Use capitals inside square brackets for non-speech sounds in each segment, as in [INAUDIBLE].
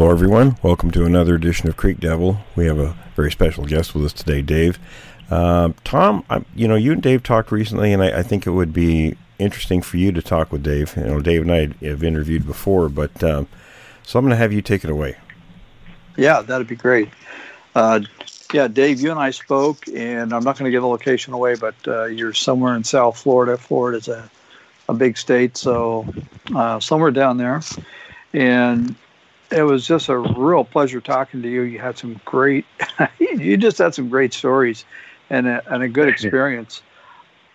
Hello, everyone. Welcome to another edition of Creek Devil. We have a very special guest with us today, Dave. Uh, Tom, I, you know, you and Dave talked recently, and I, I, think it would be interesting for you to talk with Dave. You know, Dave and I have interviewed before, but um, so I'm going to have you take it away. Yeah, that'd be great. Uh, yeah, Dave, you and I spoke, and I'm not going to give the location away, but uh, you're somewhere in South Florida. Florida is a, a big state, so uh, somewhere down there. And it was just a real pleasure talking to you. You had some great, [LAUGHS] you just had some great stories and a, and a good experience.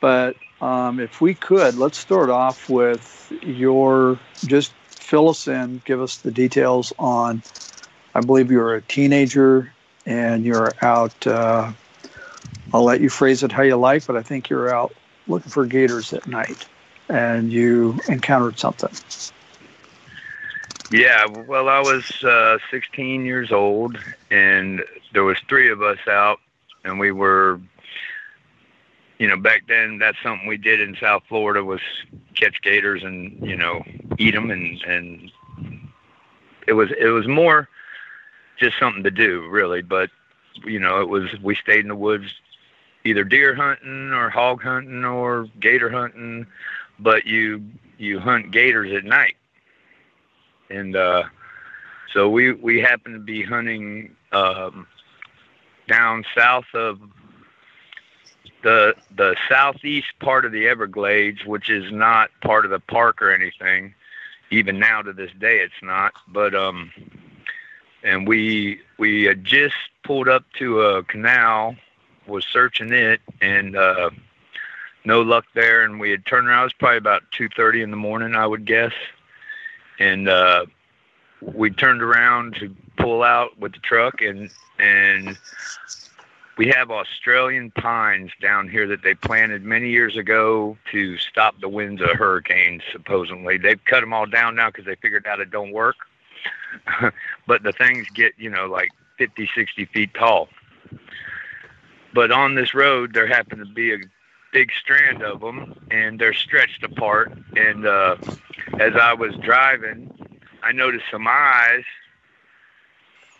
But um, if we could, let's start off with your just fill us in, give us the details on. I believe you were a teenager and you're out. Uh, I'll let you phrase it how you like, but I think you're out looking for gators at night, and you encountered something. Yeah, well, I was uh, 16 years old, and there was three of us out, and we were, you know, back then that's something we did in South Florida was catch gators and you know eat them, and and it was it was more just something to do, really. But you know, it was we stayed in the woods, either deer hunting or hog hunting or gator hunting, but you you hunt gators at night, and uh, so we we happened to be hunting um, down south of the the southeast part of the Everglades, which is not part of the park or anything. Even now to this day, it's not. But um, and we we had just pulled up to a canal, was searching it, and uh, no luck there. And we had turned around. It was probably about two thirty in the morning, I would guess. And uh, we turned around to pull out with the truck, and and we have Australian pines down here that they planted many years ago to stop the winds of hurricanes. Supposedly, they've cut them all down now because they figured out it don't work. [LAUGHS] but the things get, you know, like 50, 60 feet tall. But on this road, there happened to be a big strand of them, and they're stretched apart. And uh, as I was driving, I noticed some eyes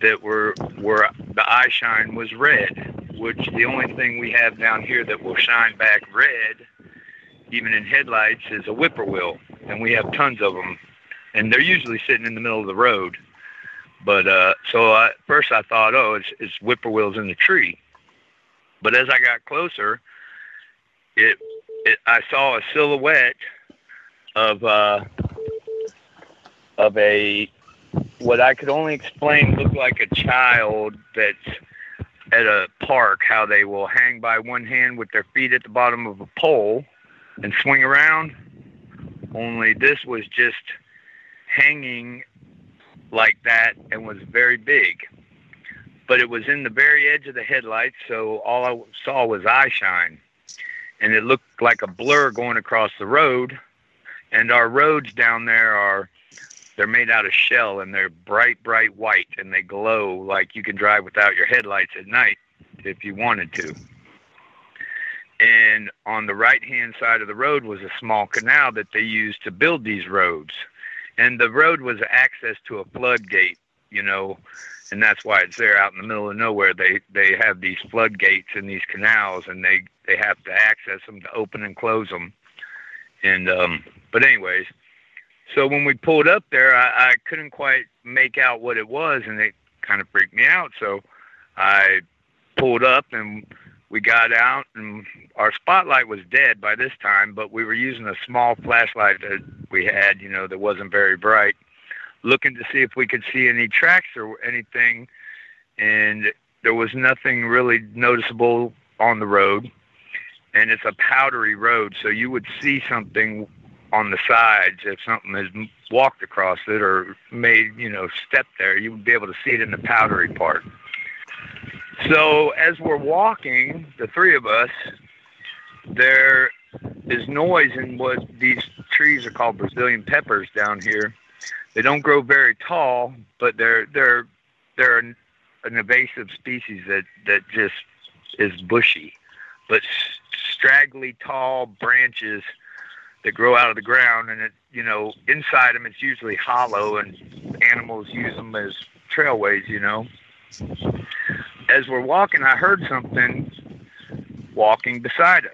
that were where the eye shine was red, which the only thing we have down here that will shine back red, even in headlights, is a whippoorwill, and we have tons of them, and they're usually sitting in the middle of the road. But uh, so at first I thought, oh, it's, it's whippoorwills in the tree. But as I got closer, it, it I saw a silhouette of uh, of a what I could only explain looked like a child that's at a park. How they will hang by one hand with their feet at the bottom of a pole and swing around. Only this was just hanging like that and was very big. But it was in the very edge of the headlights, so all I saw was eye shine. And it looked like a blur going across the road. And our roads down there are they're made out of shell and they're bright, bright white and they glow like you can drive without your headlights at night if you wanted to. And on the right hand side of the road was a small canal that they used to build these roads and the road was access to a floodgate, you know, and that's why it's there out in the middle of nowhere. They they have these floodgates in these canals, and they they have to access them to open and close them. And um, but anyways, so when we pulled up there, I, I couldn't quite make out what it was, and it kind of freaked me out. So I pulled up and we got out and our spotlight was dead by this time, but we were using a small flashlight that we had, you know, that wasn't very bright, looking to see if we could see any tracks or anything. And there was nothing really noticeable on the road. And it's a powdery road, so you would see something on the sides. If something has walked across it or made, you know, step there, you would be able to see it in the powdery part. So as we're walking, the three of us, there is noise in what these trees are called Brazilian peppers down here. They don't grow very tall, but they're they're they're an, an invasive species that that just is bushy, but straggly tall branches that grow out of the ground, and it you know inside them it's usually hollow, and animals use them as trailways, you know. As we're walking, I heard something walking beside us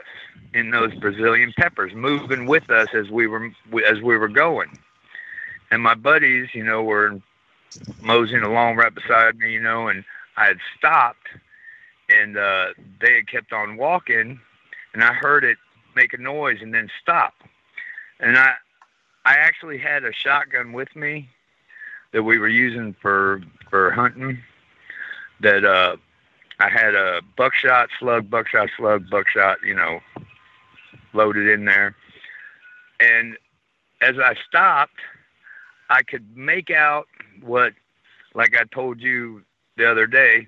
in those Brazilian peppers, moving with us as we were as we were going. And my buddies, you know, were moseying along right beside me, you know, and I had stopped, and uh, they had kept on walking, and I heard it make a noise and then stop, and I I actually had a shotgun with me that we were using for for hunting. That uh, I had a buckshot slug, buckshot slug, buckshot, you know, loaded in there. And as I stopped, I could make out what, like I told you the other day,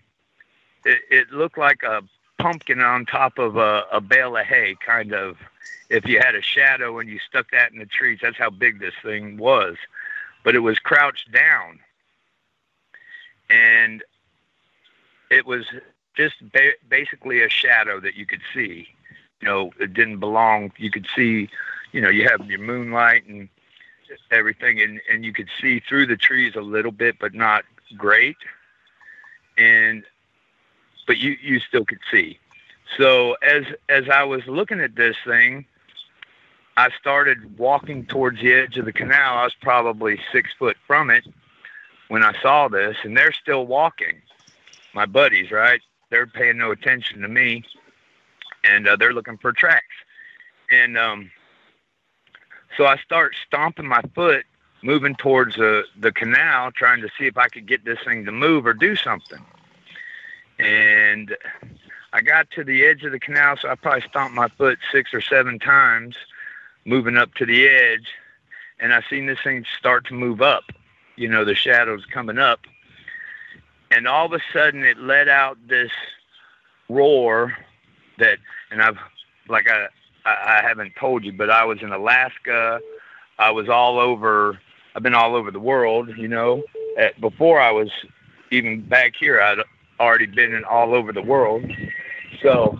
it, it looked like a pumpkin on top of a, a bale of hay, kind of. If you had a shadow and you stuck that in the trees, that's how big this thing was. But it was crouched down. And it was just ba- basically a shadow that you could see. You know, it didn't belong. You could see, you know, you have your moonlight and everything, and and you could see through the trees a little bit, but not great. And but you you still could see. So as as I was looking at this thing, I started walking towards the edge of the canal. I was probably six foot from it when I saw this, and they're still walking. My buddies, right? They're paying no attention to me, and uh, they're looking for tracks. And um, so I start stomping my foot, moving towards the the canal, trying to see if I could get this thing to move or do something. And I got to the edge of the canal, so I probably stomped my foot six or seven times, moving up to the edge, and I seen this thing start to move up. You know, the shadows coming up, and all of a sudden it let out this roar that, and I've like I I, haven't told you, but I was in Alaska. I was all over. I've been all over the world, you know. At, before I was even back here, I'd already been in all over the world. So,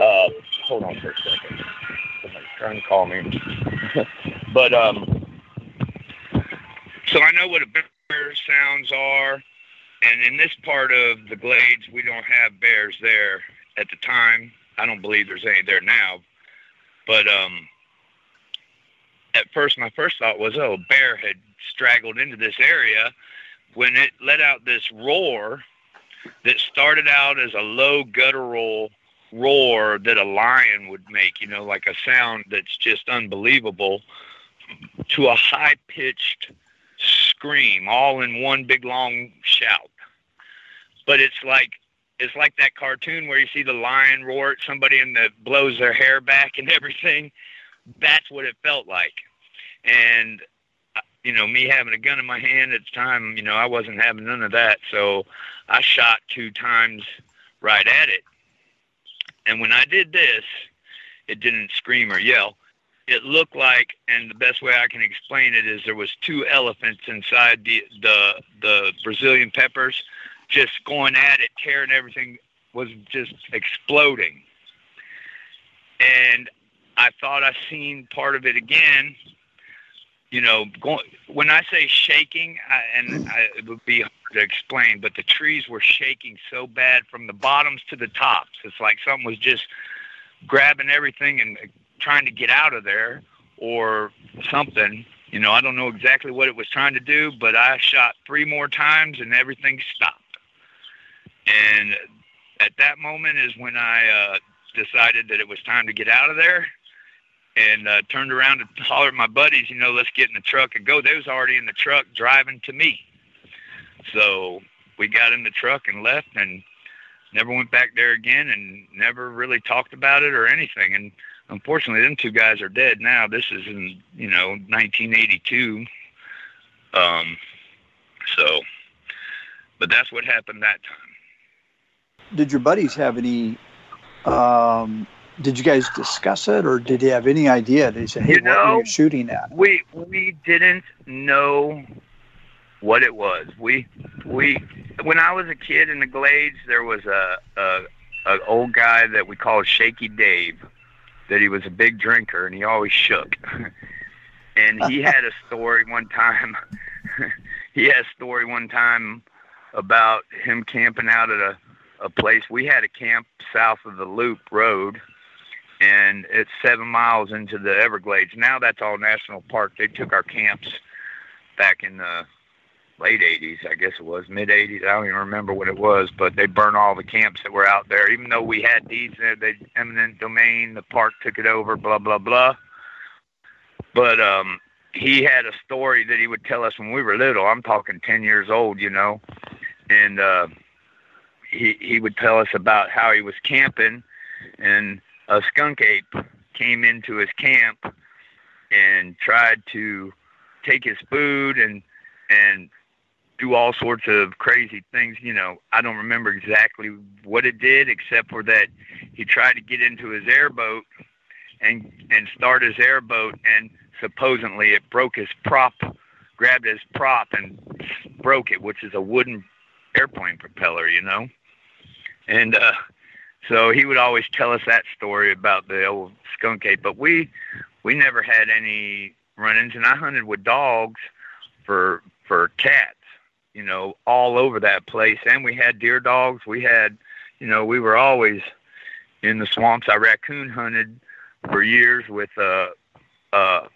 uh, hold on for a second. Somebody's trying to call me. [LAUGHS] but um, so I know what a bear sounds are, and in this part of the glades, we don't have bears there at the time. I don't believe there's any there now. But um, at first, my first thought was, oh, bear had straggled into this area when it let out this roar that started out as a low guttural roar that a lion would make, you know, like a sound that's just unbelievable, to a high pitched scream, all in one big long shout. But it's like it's like that cartoon where you see the lion roar at somebody and that blows their hair back and [LAUGHS] everything. That's what it felt like. And uh, you know, me having a gun in my hand at the time, you know, I wasn't having none of that. So I shot two times right at it. And when I did this, it didn't scream or yell. It looked like, and the best way I can explain it is there was two elephants inside the the, the Brazilian peppers, just going at it, tearing everything, was just exploding. And I thought I seen part of it again, you know, going, when I say shaking, I, and I, it would be hard to explain, but the trees were shaking so bad from the bottoms to the tops. It's like something was just grabbing everything and trying to get out of there or something. You know, I don't know exactly what it was trying to do, but I shot three more times and everything stopped. And at that moment is when I uh, decided that it was time to get out of there and uh, turned around and [LAUGHS] hollered at my buddies, you know, let's get in the truck and go. They was already in the truck driving to me. So we got in the truck and left and never went back there again and never really talked about it or anything. And unfortunately, them two guys are dead now. This is in you know 1982. Um, so, but that's what happened that time. Did your buddies have any? Um, did you guys discuss it, or did you have any idea? They said, "Hey, You what are you shooting at?" We we didn't know what it was. We we when I was a kid in the Glades, there was a a, a old guy that we called Shaky Dave. That he was a big drinker and he always shook. [LAUGHS] and he had a story one time. [LAUGHS] he had a story one time about him camping out at a a place. We had a camp south of the Loop Road, and it's seven miles into the Everglades. Now that's all national park. They took our camps back in the late 80s, I guess it was, mid 80s. I don't even remember what it was, but they burned all the camps that were out there. Even though we had deeds there, they eminent domain, the park took it over, blah, blah, blah. But um, he had a story that he would tell us when we were little. I'm talking 10 years old, you know. And uh, he, he would tell us about how he was camping and a skunk ape came into his camp and tried to take his food and and do all sorts of crazy things. You know, I don't remember exactly what it did, except for that he tried to get into his airboat and and start his airboat, and supposedly it broke his prop, grabbed his prop and broke it, which is a wooden airplane propeller. You know, and uh, so he would always tell us that story about the old skunk ape, but we we never had any run-ins, and I hunted with dogs for for cats, you know, all over that place, and we had deer dogs. We had, you know, we were always in the swamps. I raccoon hunted for years with a, a,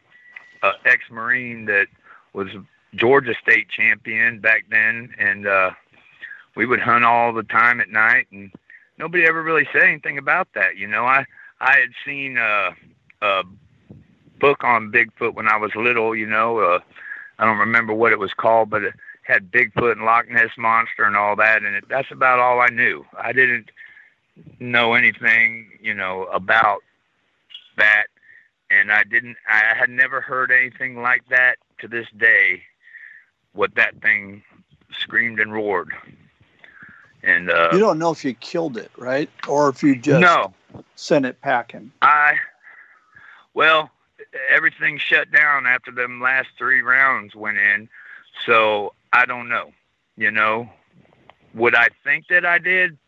a ex-marine that was Georgia state champion back then, and uh, we would hunt all the time at night, and nobody ever really said anything about that. You know, I I had seen a, a book on Bigfoot when I was little. You know, uh, I don't remember what it was called, but it had Bigfoot and Loch Ness monster and all that, and it, that's about all I knew. I didn't know anything, you know, about that, and I didn't. I had never heard anything like that to this day. What that thing screamed and roared. And uh, You don't know if you killed it, right? Or if you just no, sent it packing. I well, everything shut down after them last three rounds went in, so I don't know. You know, would I think that I did?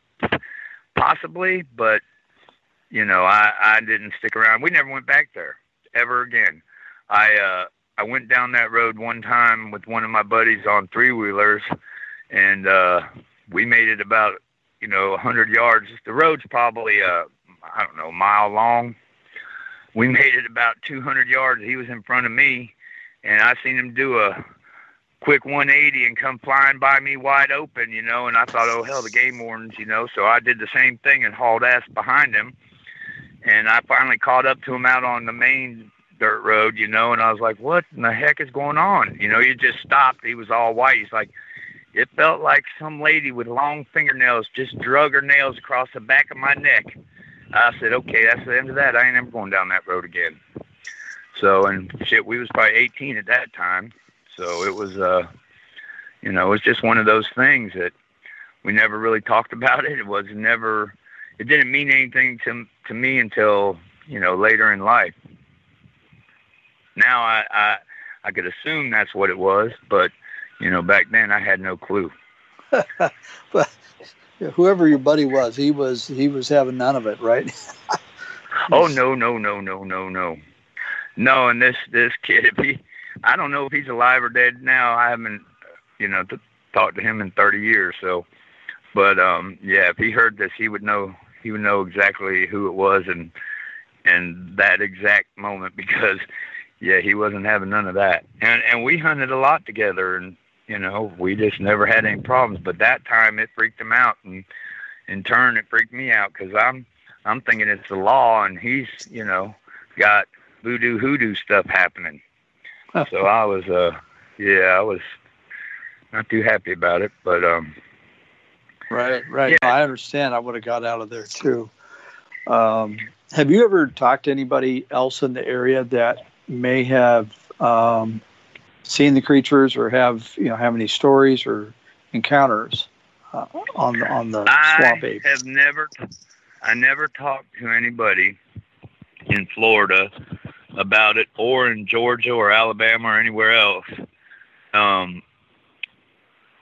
Possibly, but you know, I I didn't stick around. We never went back there ever again. I uh I went down that road one time with one of my buddies on three wheelers, and uh we made it about you know a hundred yards. The road's probably uh I don't know a mile long. We made it about 200 yards. He was in front of me, and I seen him do a quick 180 and come flying by me wide open, you know. And I thought, oh hell, the game wardens, you know. So I did the same thing and hauled ass behind him. And I finally caught up to him out on the main dirt road, you know. And I was like, what in the heck is going on? You know, he just stopped. He was all white. He's like, it felt like some lady with long fingernails just drug her nails across the back of my neck. I said, okay, that's the end of that. I ain't never going down that road again. So, and shit, we was probably 18 at that time. So it was, uh, you know, it was just one of those things that we never really talked [LAUGHS] about it. It was never, it didn't mean anything to to me until you know later in life. Now I I, I could assume that's what it was, but you know back then I had no clue. [LAUGHS] but whoever your buddy was, he was he was having none of it, right? [LAUGHS] Oh no no no no no no, no! And this this kid, if he, I don't know if he's alive or dead now. I haven't, you know, t- talked to him in 30 years. So, but um, yeah, if he heard this, he would know. He would know exactly who it was and and that exact moment [LAUGHS] because, yeah, he wasn't having none of that. And and we hunted a lot together, and you know, we just never had any problems. But that time, it freaked him out, and in turn, it freaked me out because I'm I'm thinking it's the law, and he's, you know, got voodoo hoodoo stuff happening. so I was, uh, yeah, I was not too happy about it, but um, right, right. Yeah. I understand. I would have got out of there too. Um, have you ever talked to anybody else in the area that may have um, seen the creatures or have you know have any stories or encounters uh, on the on the swamp I have never, I never talked to anybody in Florida about it, or in Georgia or Alabama or anywhere else, um,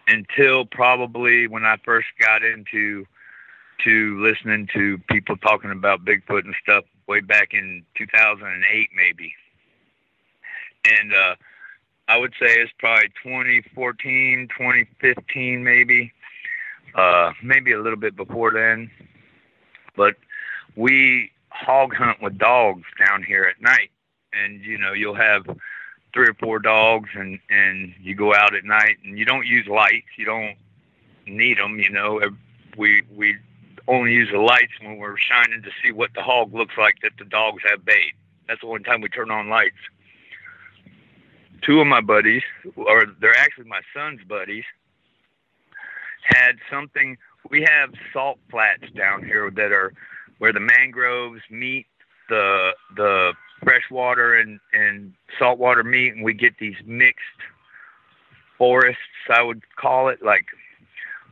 until probably when I first got into to listening to people talking about Bigfoot and stuff way back in 2008, maybe. And uh, I would say it's probably 2014, 2015, maybe uh, maybe a little bit before then. But we hog hunt with dogs down here at night, and you know you'll have three or four dogs, and and you go out at night, and you don't use lights, you don't need them. You know, we we only use the lights when we're shining to see what the hog looks like that the dogs have bayed. That's the only time we turn on lights. Two of my buddies, or they're actually my son's buddies, had something. We have salt flats down here that are where the mangroves meet the the freshwater and and saltwater meet, and we get these mixed forests. I would call it like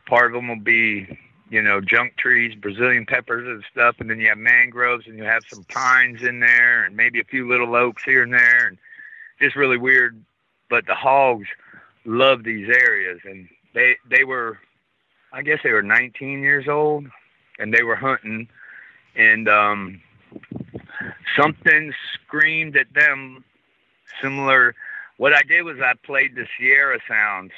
part of them will be you know junk trees, Brazilian peppers and stuff, and then you have mangroves, and you have some pines in there, and maybe a few little oaks here and there, and just really weird. But the hogs love these areas, and they they were I guess they were 19 years old, and they were hunting, and um, something screamed at them similar. What I did was I played the Sierra sounds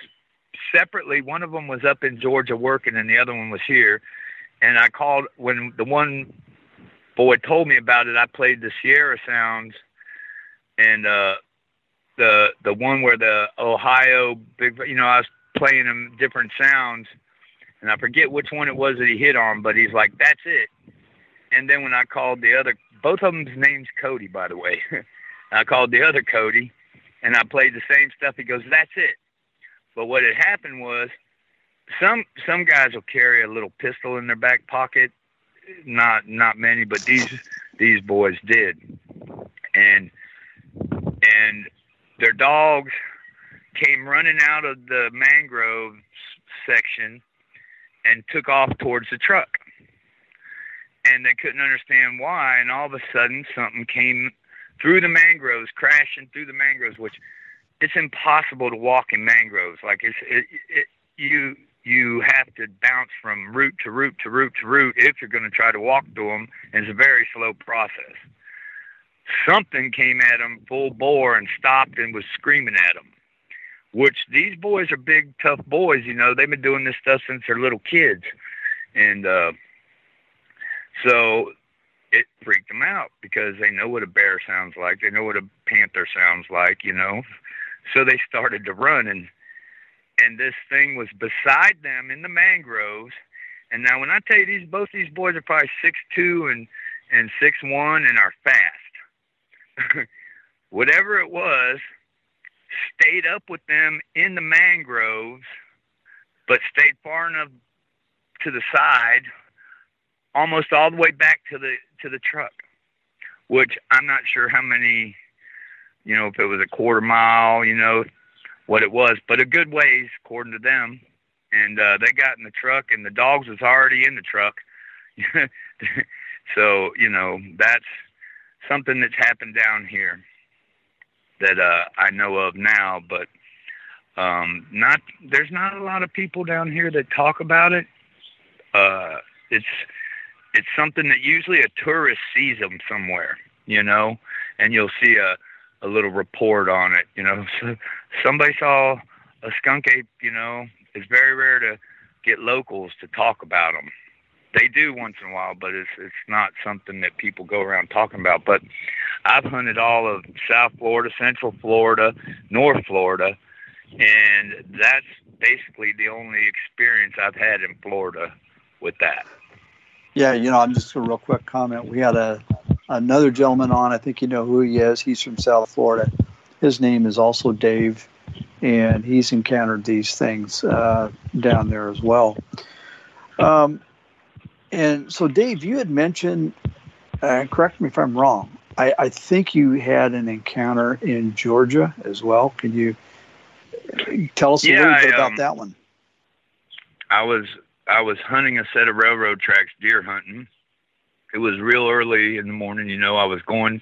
separately. One of them was up in Georgia working, and the other one was here. And I called when the one boy told me about it. I played the Sierra sounds, and uh, the the one where the Ohio big, you know, I was playing them different sounds and I forget which one it was that he hit on, but he's like, "That's it." And then when I called the other, both of them's name's Cody, by the way. [LAUGHS] I called the other Cody, and I played the same stuff. He goes, "That's it." But what had happened was, some some guys will carry a little pistol in their back pocket. Not not many, but these these boys did, and and their dogs came running out of the mangrove section and took off towards the truck. And they couldn't understand why. And all of a sudden, something came through the mangroves, crashing through the mangroves, which it's impossible to walk in mangroves. Like it's it, it, you you have to bounce from root to root to root to root if you're going to try to walk through them. And it's a very slow process. Something came at them full bore and stopped and was screaming at them which these boys are big, tough boys. You know, they've been doing this stuff since they're little kids, and uh, so it freaked them out because they know what a bear sounds like. They know what a panther sounds like. You know, so they started to run, and and this thing was beside them in the mangroves. And now, when I tell you these, both these boys are probably six two and and six one and are fast. [LAUGHS] Whatever it was, stayed up with them in the mangroves, but stayed far enough to the side, almost all the way back to the to the truck. Which I'm not sure how many, you know, if it was a quarter mile, you know, what it was, but a good ways according to them. And uh, they got in the truck, and the dogs was already in the truck. [LAUGHS] so you know that's something that's happened down here that uh, I know of now, but um, not there's not a lot of people down here that talk about it. Uh, it's it's something that usually a tourist sees them somewhere, you know, and you'll see a a little report on it. You know, [LAUGHS] so somebody saw a skunk ape. You know, it's very rare to get locals to talk about them they do once in a while, but it's it's not something that people go around talking about. But I've hunted all of South Florida, Central Florida, North Florida, and that's basically the only experience I've had in Florida with that. Yeah, you know, I'm just a real quick comment. We had a another gentleman on. I think you know who he is. He's from South Florida. His name is also Dave, and he's encountered these things uh, down there as well. Um, and so, Dave, you had mentioned uh, correct me if I'm wrong. I, I think you had an encounter in Georgia as well. Can you tell us a Yeah, little bit I, about um, that one? I was I was hunting a set of railroad tracks, deer hunting. It was real early in the morning. You know, I was going.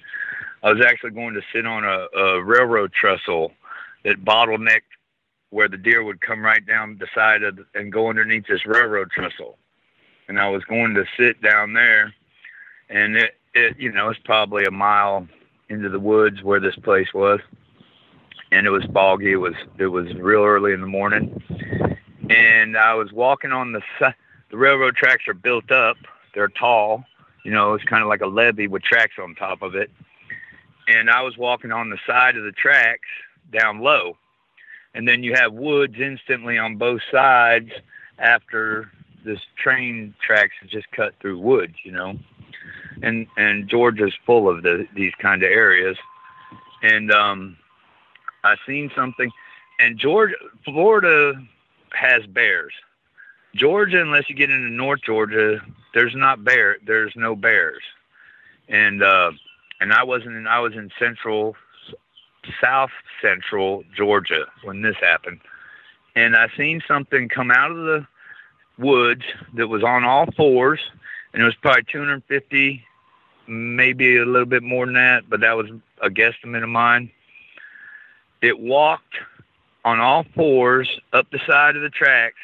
I was actually going to sit on a, a railroad trestle that bottlenecked where the deer would come right down the side of the, and go underneath this railroad trestle. And I was going to sit down there, and it, it you know it's probably a mile into the woods where this place was, and it was foggy. It was it was real early in the morning, and I was walking on the the railroad tracks are built up. They're tall, you know. It's kind of like a levee with tracks on top of it. And I was walking on the side of the tracks down low, and then you have woods instantly on both sides after this train tracks is just cut through woods, you know. And and Georgia's full of the these kind of areas. And um I seen something and Georgia Florida has bears. Georgia, unless you get into North Georgia, there's not bear. There's no bears, and uh, and I wasn't. In, I was in central, south central Georgia when this happened, and I seen something come out of the woods that was on all fours, and it was probably 250, maybe a little bit more than that, but that was a guesstimate of mine. It walked on all fours up the side of the tracks.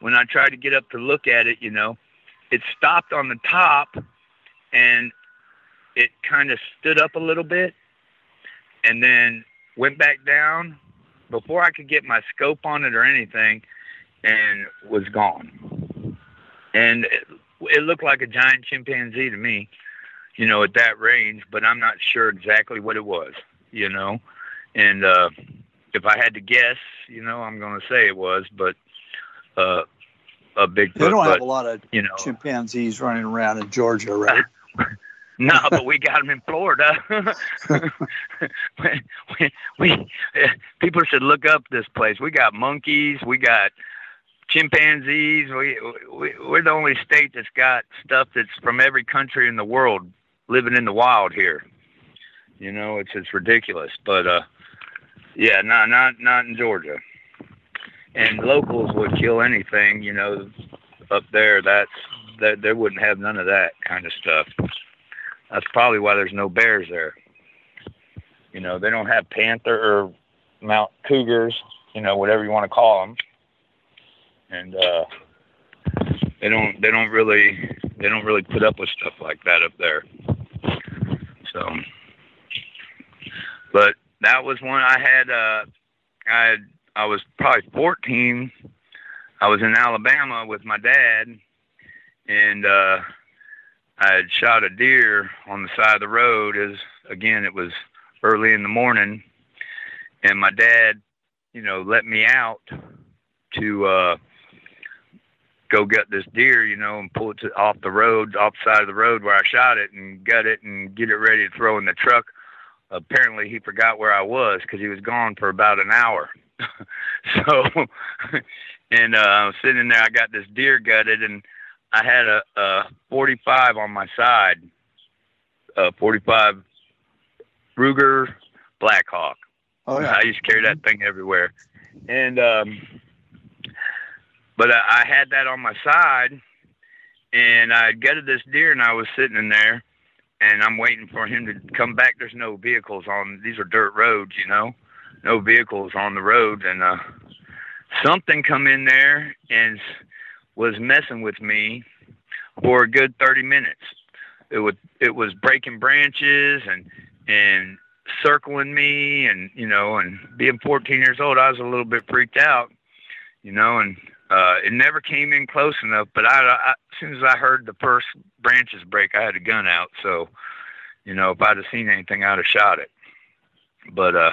When I tried to get up to look at it, you know, it stopped on the top and it kind of stood up a little bit and then went back down before I could get my scope on it or anything and was gone. And it, it looked like a giant chimpanzee to me, you know, at that range, but I'm not sure exactly what it was, you know. And uh if I had to guess, you know, I'm going to say it was, but uh, a big. They don't but, have a lot of you know, chimpanzees running around in Georgia, right? [LAUGHS] no, but we got them in Florida. [LAUGHS] we, we, we people should look up this place. We got monkeys. We got chimpanzees. We, we we're the only state that's got stuff that's from every country in the world living in the wild here. You know, it's it's ridiculous, but uh, yeah, not not not in Georgia. And locals would kill anything, you know, up there. That's that they wouldn't have none of that kind of stuff. That's probably why there's no bears there. You know, they don't have panther or mount cougars, you know, whatever you want to call them. And uh they don't they don't really they don't really put up with stuff like that up there. So but that was one I had uh I had, I was probably 14. I was in Alabama with my dad and uh I had shot a deer on the side of the road as again it was early in the morning and my dad, you know, let me out to uh go get this deer, you know, and pull it to, off the road, off the side of the road where I shot it and gut it and get it ready to throw in the truck. Apparently he forgot where I was because he was gone for about an hour. [LAUGHS] so, [LAUGHS] and uh, I was sitting there, I got this deer gutted and I had a, a 45 on my side, a 45 Ruger Blackhawk. Oh yeah. I used to carry that thing everywhere. And, um, but I, I had that on my side and I gutted this deer and I was sitting in there and I'm waiting for him to come back. There's no vehicles on, these are dirt roads, you know, no vehicles on the road. And, uh, something come in there and was messing with me for a good 30 minutes. It would, it was breaking branches and, and circling me and, you know, and being 14 years old, I was a little bit freaked out, you know, and, uh, it never came in close enough, but I, I, as soon as I heard the first branches break, I had a gun out. So, you know, if I'd have seen anything, I'd have shot it. But, uh,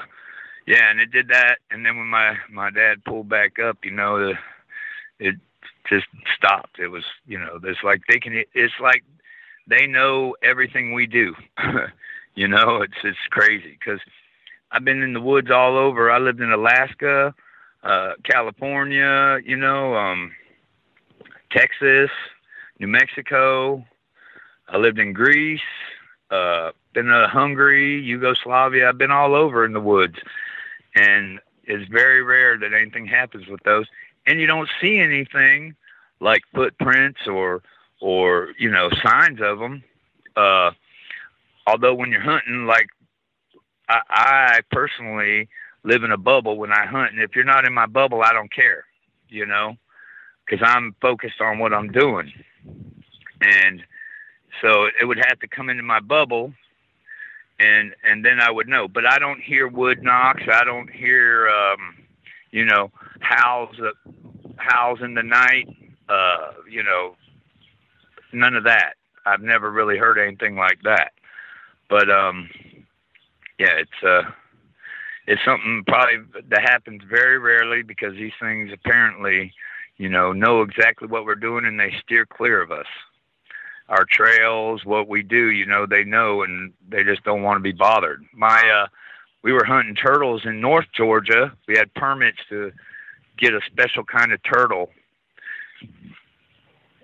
yeah, and it did that. And then when my, my dad pulled back up, you know, the, it just stopped. It was, you know, it's like they can, it's like they know everything we do. [LAUGHS] you know, it's, it's crazy because I've been in the woods all over. I lived in Alaska, uh, California, you know, um, Texas, New Mexico. I lived in Greece. Uh, been to Hungary, Yugoslavia. I've been all over in the woods, and it's very rare that anything happens with those. And you don't see anything like footprints or or you know signs of them. Uh, although when you're hunting, like I, I personally live in a bubble when I hunt, and if you're not in my bubble, I don't care, you know, because I'm focused on what I'm doing, and so it would have to come into my bubble, and and then I would know. But I don't hear wood knocks. I don't hear, um, you know, howls uh, howls in the night. Uh, you know, none of that. I've never really heard anything like that. But um, yeah, it's uh, it's something probably that happens very rarely because these things apparently, you know, know exactly what we're doing and they steer clear of us. Our trails, what we do, you know, they know and they just don't want to be bothered. My uh, we were hunting turtles in North Georgia. We had permits to get a special kind of turtle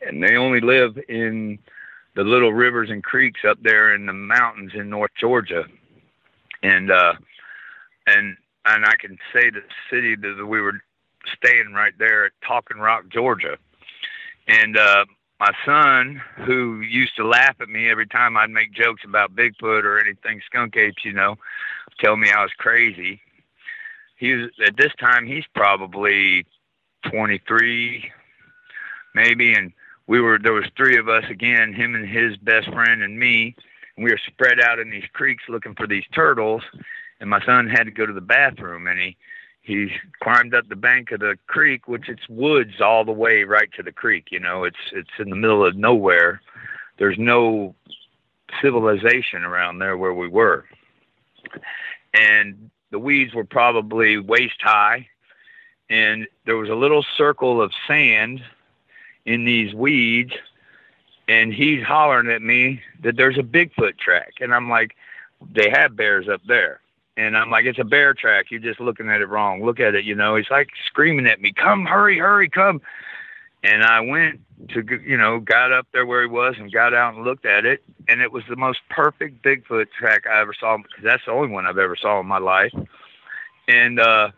and they only live in the little rivers and creeks up there in the mountains in North Georgia, and uh, and and I can say the city that we were staying right there at Talking Rock, Georgia, and uh, my son, who used to laugh at me every time I'd make jokes about Bigfoot or anything skunk apes, you know, tell me I was crazy. He was at this time he's probably 23, maybe, and we were there was three of us again, him and his best friend and me. And we were spread out in these creeks looking for these turtles. And my son had to go to the bathroom, and he he climbed up the bank of the creek, which it's woods all the way right to the creek. You know, it's it's in the middle of nowhere. There's no civilization around there where we were, and the weeds were probably waist high, and there was a little circle of sand in these weeds and he's hollering at me that there's a Bigfoot track. And I'm like, they have bears up there. And I'm like, it's a bear track. You're just looking at it wrong. Look at it. You know, he's like screaming at me, come, hurry, hurry, come. And I went to, you know, got up there where he was and got out and looked at it. And it was the most perfect Bigfoot track I ever saw because that's the only one I've ever saw in my life. And, uh,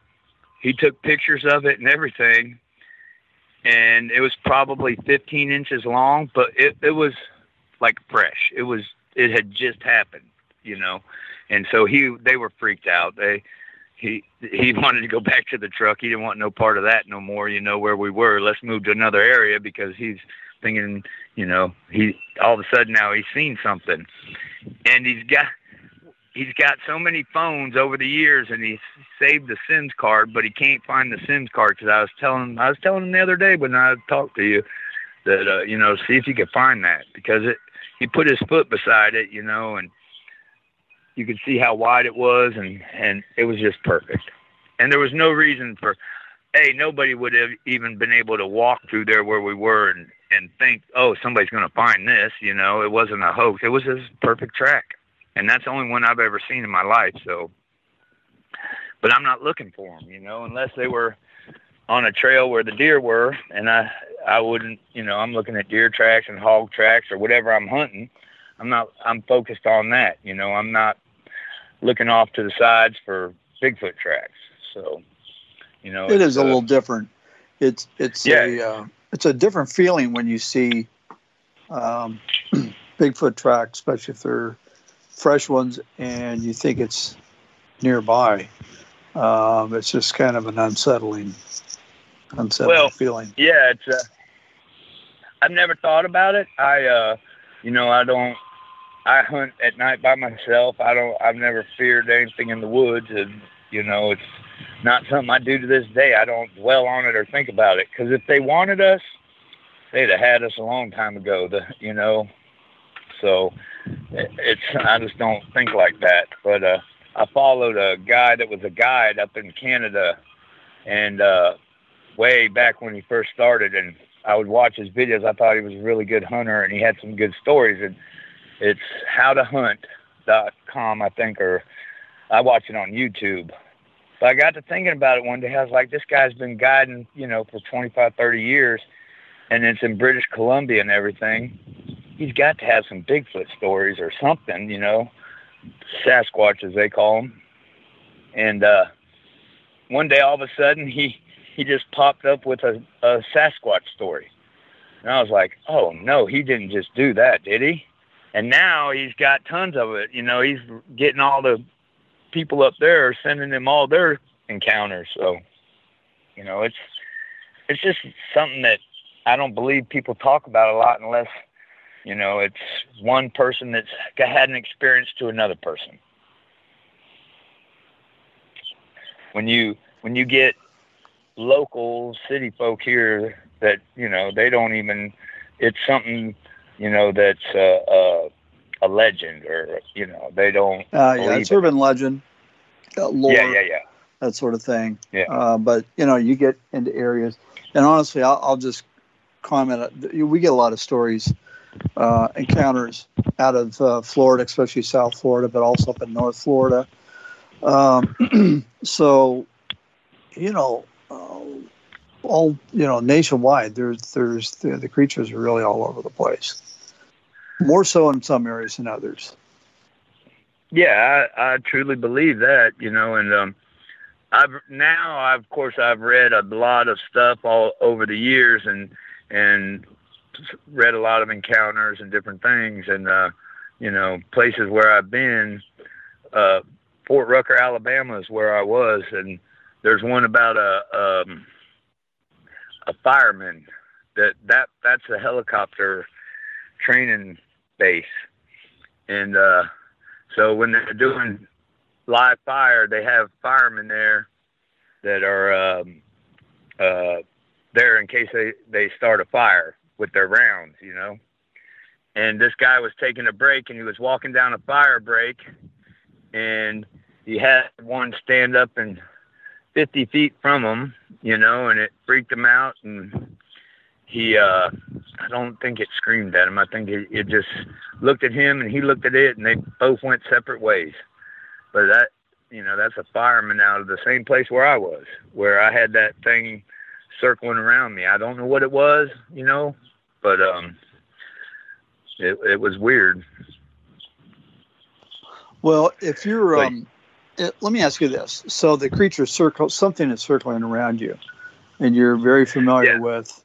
he took pictures of it and everything and it was probably 15 inches long, but it, it was like fresh. It was it had just happened, you know, and so he they were freaked out. They he he [LAUGHS] wanted to go back to the truck. He didn't want no part of that no more. You know where we were. Let's move to another area because he's thinking, you know, he all of a sudden now he's seen something, and he's got he's got so many phones over the years, and he's saved the SIMS card, but he can't find the SIMS card because I was telling I was telling him the other day when I talked to you that uh, you know see if you could find that because it he put his foot beside it, you know, and you could see how wide it was, and and it was just perfect. And there was no reason for, hey, nobody would have even been able to walk through there where we were and and think, oh, somebody's going to find this. You know, it wasn't a hoax. It was his perfect track and that's the only one I've ever seen in my life. So, but I'm not looking for them, you know, unless they were on a trail where the deer were, and I I wouldn't, you know, I'm looking at deer tracks and hog tracks or whatever I'm hunting. I'm not I'm focused on that, you know. I'm not looking off to the sides for Bigfoot tracks. So, you know, it is a uh, little different. It's it's yeah. a uh, it's a different feeling when you see um, [CLEARS THROAT] Bigfoot tracks, especially if they're fresh ones and you think it's nearby. Um, it's just kind of an unsettling, unsettling well, feeling. Yeah, it's. Uh, I've never thought about it. I, uh, you know, I don't. I hunt at night by myself. I don't. I've never feared anything in the woods, and you know, it's not something I do to this day. I don't dwell on it or think about it because if they wanted us, they'd have had us a long time ago. The, you know, so it's I just don't think like that. But uh, I followed a guy that was a guide up in Canada, and uh, way back when he first started, and I would watch his videos. I thought he was a really good hunter, and he had some good stories. And it's howtohunt.com, I think, or I watch it on YouTube. But I got to thinking about it one day. I was like, this guy's been guiding, you know, for 25, 30 years, and it's in British Columbia and everything he's got to have some Bigfoot stories or something, you know, Sasquatch as they call them. And uh, one day, all of a sudden, he he just popped up with a, a Sasquatch story, and I was like, oh no, he didn't just do that, did he? And now he's got tons of it. You know, he's getting all the people up there sending them all their encounters. So, you know, it's it's just something that I don't believe people talk about a lot unless you know, it's one person that's had an experience to another person. When you when you get local city folk here that you know they don't even it's something you know that's a, a, a legend or you know they don't uh, yeah it's urban legend uh, lore, yeah yeah yeah that sort of thing yeah uh, but you know you get into areas and honestly I'll, I'll just comment we get a lot of stories uh, encounters out of uh, Florida, especially South Florida, but also up in North Florida. Um, [CLEARS THROAT] so, you know, uh, all you know, nationwide, there's there's the, the, creatures are really all over the place. More so in some areas than others. Yeah, I, I truly believe that. You know, and um, I've now, I've, of course, I've read a lot of stuff all over the years, and and read a lot of encounters and different things, and uh, you know, places where I've been. Uh, Fort Rucker, Alabama, is where I was, and there's one about a um, a fireman that that that's a helicopter training base, and uh, so when they're doing live fire, they have firemen there that are um, uh, there in case they they start a fire with their rounds, you know. And this guy was taking a break and he was walking down a fire break and he had one stand up and 50 feet from him, you know, and it freaked him out. And he, uh, I don't think it screamed at him. I think it, it just looked at him and he looked at it and they both went separate ways. But that, you know, that's a fireman out of the same place where I was, where I had that thing circling around me. I don't know what it was, you know, but um, it it was weird. Well, if you're um, it, let me ask you this: so the creature circle, something is circling around you, and you're very familiar yeah. with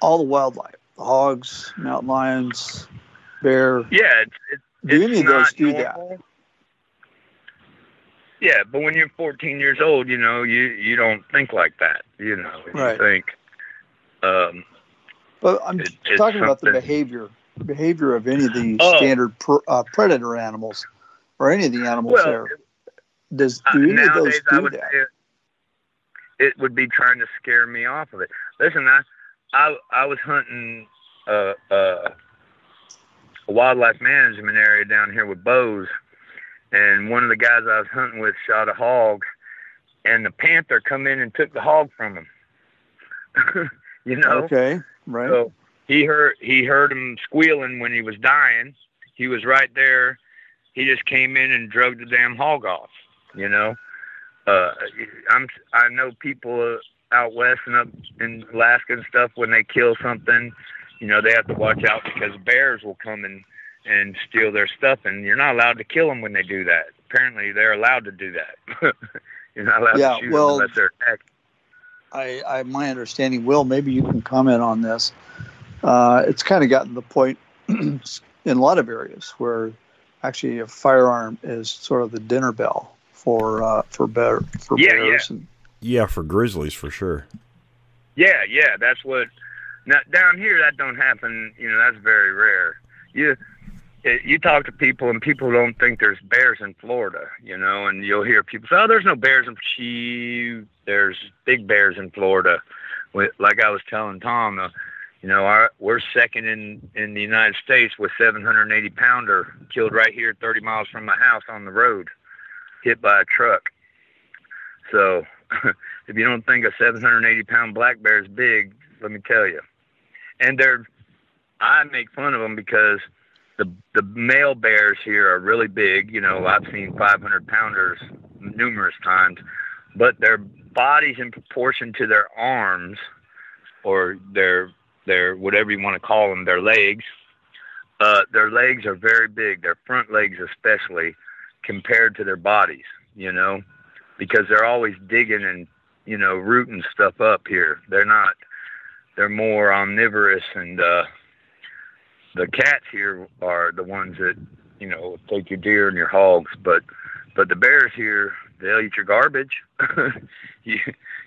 all the wildlife, the hogs, mountain lions, bear. Yeah, it's, it's, do any of those do normal. that? Yeah, but when you're 14 years old, you know, you you don't think like that. You know, right. you think. Um, but I'm it, talking about the behavior behavior of any of the oh. standard pr- uh, predator animals or any of the animals well, there. Does do any of those do that? It, it would be trying to scare me off of it. Listen, I I, I was hunting uh, uh, a wildlife management area down here with bows and one of the guys I was hunting with shot a hog, and the panther come in and took the hog from him. [LAUGHS] you know? Okay, right. So he heard he heard him squealing when he was dying. He was right there. He just came in and drug the damn hog off. You know, uh, I'm I know people out west and up in Alaska and stuff when they kill something, you know, they have to watch out because bears will come and and steal their stuff, and you're not allowed to kill them when they do that. Apparently, they're allowed to do that. [LAUGHS] you're not allowed yeah, to shoot well, them unless they're attacked. I, I, my understanding, Will, maybe you can comment on this. Uh, it's kind of gotten the point [CLEARS THROAT] in a lot of areas where actually a firearm is sort of the dinner bell for uh, for bear for yeah, bears. Yeah. And, yeah, for grizzlies for sure. Yeah, yeah, that's what. Now down here, that don't happen. You know, that's very rare. You you talk to people and people don't think there's bears in Florida, you know, and you'll hear people say, "Oh, there's no bears in she there's big bears in Florida." Like I was telling Tom, uh, you know, our, we're second in in the United States with 780 pounder killed right here 30 miles from my house on the road, hit by a truck. So, [LAUGHS] if you don't think a 780 pound black bear is big, let me tell you. And they're, I make fun of them because the the male bears here are really big. You know, I've seen 500 pounders numerous times, but their bodies in proportion to their arms or their their whatever you want to call them, their legs uh, their legs are very big, their front legs especially, compared to their bodies. You know, because they're always digging and you know rooting stuff up here. They're not. They're more omnivorous, and uh, the cats here are the ones that you know take your deer and your hogs, but but the bears here they'll eat your garbage. [LAUGHS] you,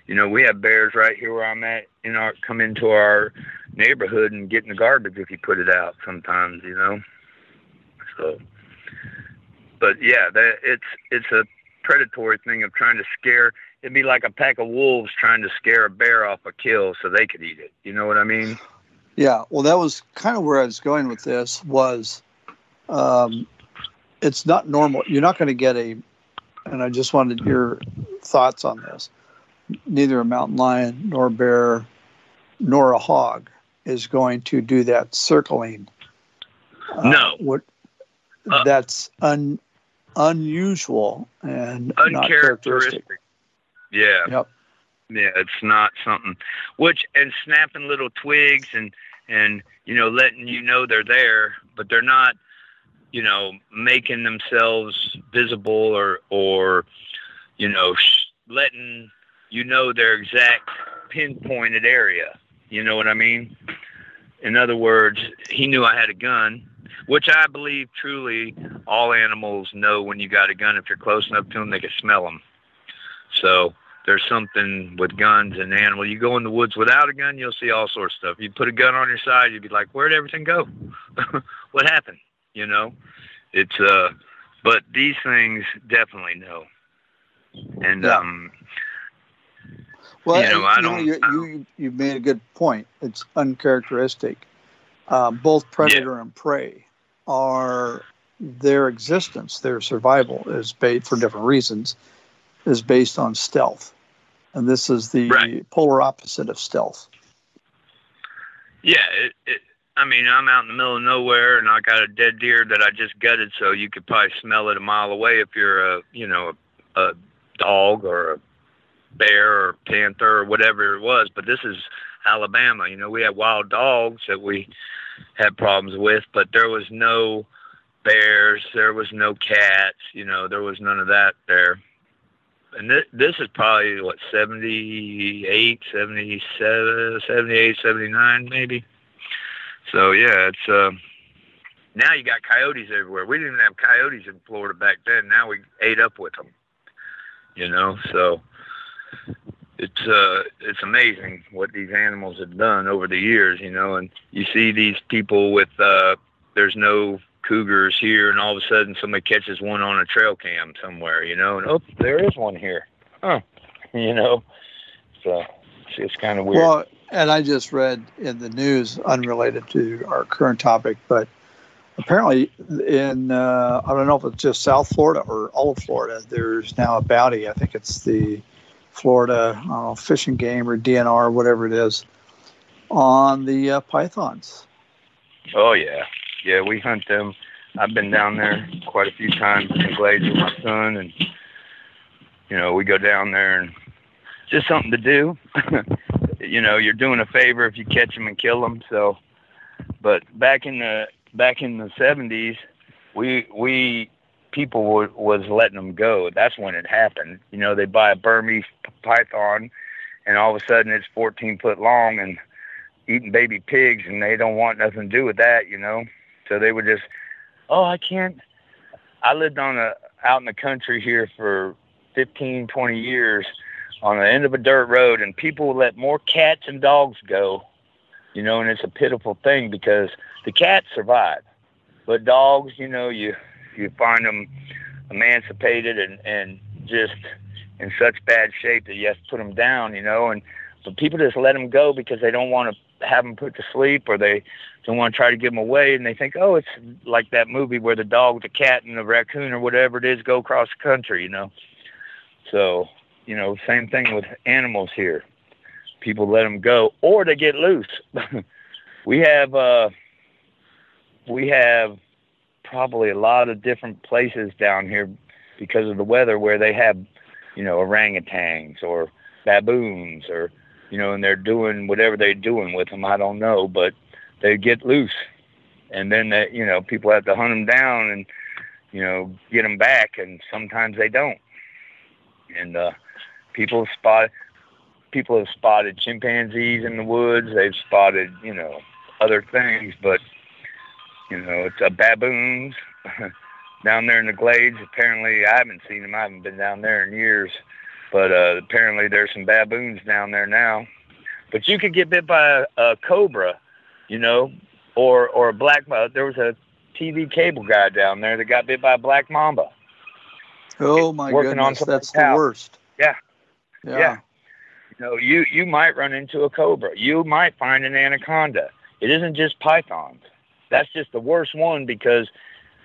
you know, we have bears right here where I'm at in our come into our neighborhood and get in the garbage if you put it out sometimes, you know. So but yeah, that it's it's a predatory thing of trying to scare it'd be like a pack of wolves trying to scare a bear off a kill so they could eat it. You know what I mean? Yeah. Well, that was kind of where I was going with this was um, it's not normal. You're not going to get a, and I just wanted your thoughts on this. Neither a mountain lion nor a bear nor a hog is going to do that circling. Uh, no. What uh, that's un, unusual and uncharacteristic. Yeah. Yep. Yeah, it's not something which and snapping little twigs and and you know letting you know they're there, but they're not you know making themselves visible or or you know letting you know their exact pinpointed area. You know what I mean? In other words, he knew I had a gun, which I believe truly all animals know when you got a gun. If you're close enough to them, they can smell them. So there's something with guns and animal. You go in the woods without a gun, you'll see all sorts of stuff. You put a gun on your side, you'd be like, where'd everything go? [LAUGHS] what happened? You know, it's uh, but these things definitely know. And yeah. um, well, you know, I don't. Know, you, you you made a good point. It's uncharacteristic. Uh, both predator yeah. and prey are their existence, their survival is based for different reasons, is based on stealth and this is the right. polar opposite of stealth. Yeah, it, it, I mean, I'm out in the middle of nowhere, and I got a dead deer that I just gutted, so you could probably smell it a mile away if you're a, you know, a, a dog or a bear or panther or whatever it was. But this is Alabama. You know, we had wild dogs that we had problems with, but there was no bears, there was no cats. You know, there was none of that there and this, this is probably what 78 77 78 79 maybe so yeah it's uh now you got coyotes everywhere we didn't even have coyotes in florida back then now we ate up with them you know so it's uh it's amazing what these animals have done over the years you know and you see these people with uh there's no cougars here, and all of a sudden somebody catches one on a trail cam somewhere, you know, and oh, there is one here, huh? [LAUGHS] You know, so it's, it's kind of weird. Well, and I just read in the news, unrelated to our current topic, but apparently in uh, I don't know if it's just South Florida or all of Florida, there's now a bounty. I think it's the Florida know, Fish and Game or DNR, whatever it is, on the uh, pythons. Oh yeah, yeah, we hunt them. I've been down there quite a few times in the glades with my son, and you know we go down there and just something to do. [LAUGHS] you know, you're doing a favor if you catch them and kill them. So, but back in the back in the 70s, we we people were, was letting them go. That's when it happened. You know, they buy a Burmese python, and all of a sudden it's 14 foot long and eating baby pigs, and they don't want nothing to do with that. You know. So they would just, oh, I can't. I lived on a out in the country here for 15, 20 years on the end of a dirt road, and people let more cats and dogs go. You know, and it's a pitiful thing because the cats survive, but dogs, you know, you you find them emancipated and and just in such bad shape that you have to put them down. You know, and but people just let them go because they don't want to have them put to sleep or they don't want to try to give them away and they think oh it's like that movie where the dog the cat and the raccoon or whatever it is go across the country you know so you know same thing with animals here people let them go or they get loose [LAUGHS] we have uh we have probably a lot of different places down here because of the weather where they have you know orangutans or baboons or you know and they're doing whatever they're doing with them i don't know but they get loose and then that you know people have to hunt them down and you know get them back, and sometimes they don't. And uh, people spot people have spotted chimpanzees in the woods. They've spotted you know other things, but you know it's a baboons [LAUGHS] down there in the glades. Apparently, I haven't seen them. I haven't been down there in years, but uh, apparently there's some baboons down there now. But you could get bit by a, a cobra, you know, or or a black. Uh, there was a TV cable guy down there that got bit by a black mamba. Oh my Working goodness, that's the house. worst. Yeah. Yeah. Yeah. You know, you you might run into a cobra. You might find an anaconda. It isn't just pythons. That's just the worst one because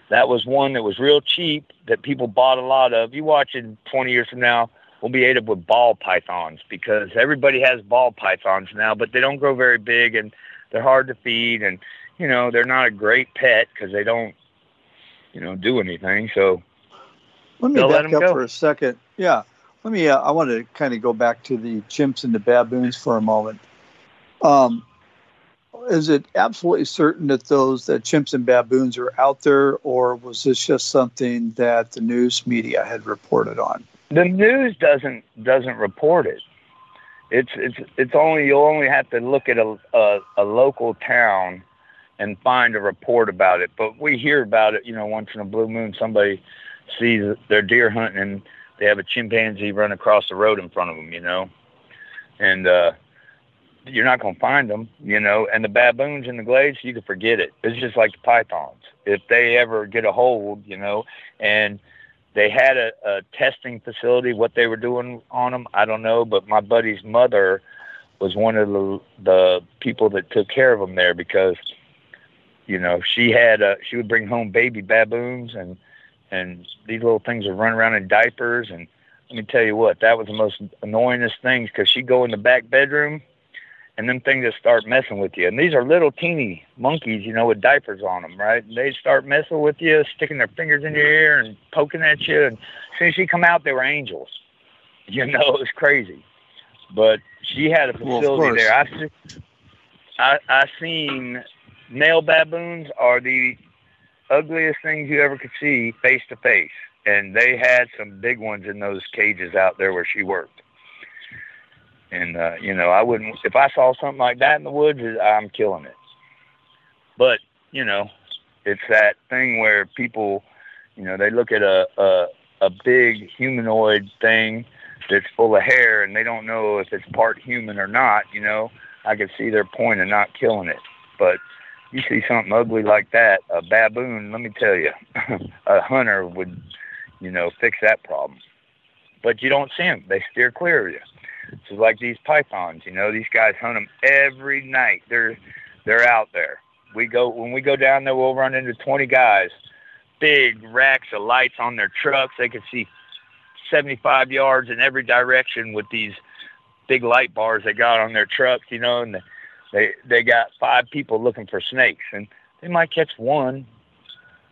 that was one that was real cheap that people bought a lot of. You watch it 20 years from now, we'll be ate up with ball pythons because everybody has ball pythons now, but they don't grow very big and they're hard to feed and you know they're not a great pet because they don't you know do anything. So Let me They'll let up go. for a second. Yeah. Let me, uh, I want to kind of go back to the chimps and the baboons for a moment. Um, is it absolutely certain that those that chimps and baboons are out there, or was this just something that the news media had reported on? the news doesn't doesn't report it. It's it's it's only you'll only have to look at a, a a local town and find a report about it. But we hear about it, you know, once in a blue moon. Somebody sees their deer hunting and they have a chimpanzee run across the road in front of them, you know, and uh, you're not going to find them, you know. And the baboons in the glades, you can forget it. It's just like the pythons. If they ever get a hold, you know, and they had a, a testing facility. What they were doing on them, I don't know. But my buddy's mother was one of the the people that took care of them there because, you know, she had uh she would bring home baby baboons and and these little things would run around in diapers and let me tell you what that was the most annoyingest things because she'd go in the back bedroom and them things just start messing with you and these are little teeny monkeys you know with diapers on them right and they start messing with you sticking their fingers in your ear and poking at you and as soon as she come out they were angels [LAUGHS] you know it was crazy but she had a facility course. there i se- i i seen male baboons are the ugliest things you ever could see face to face. And they had some big ones in those cages out there where she worked. And uh, you know, I wouldn't if I saw something like that in the woods, I'm killing it. But you know, it's that thing where people, you know, they look at a a, a big humanoid thing that's full of hair, and they don't know if it's part human or not. You know, I could see their point of not killing it, but you see something ugly like that, a baboon, let me tell you, [LAUGHS] a hunter would, you know, fix that problem. But you don't see them. They steer clear of you. So like these pythons, you know, these guys hunt them every night. They're they're out there. We go when we go down there, we'll run into 20 guys, big racks of lights on their trucks. They can see 75 yards in every direction with these big light bars they got on their trucks, you know, and they they got five people looking for snakes, and they might catch one,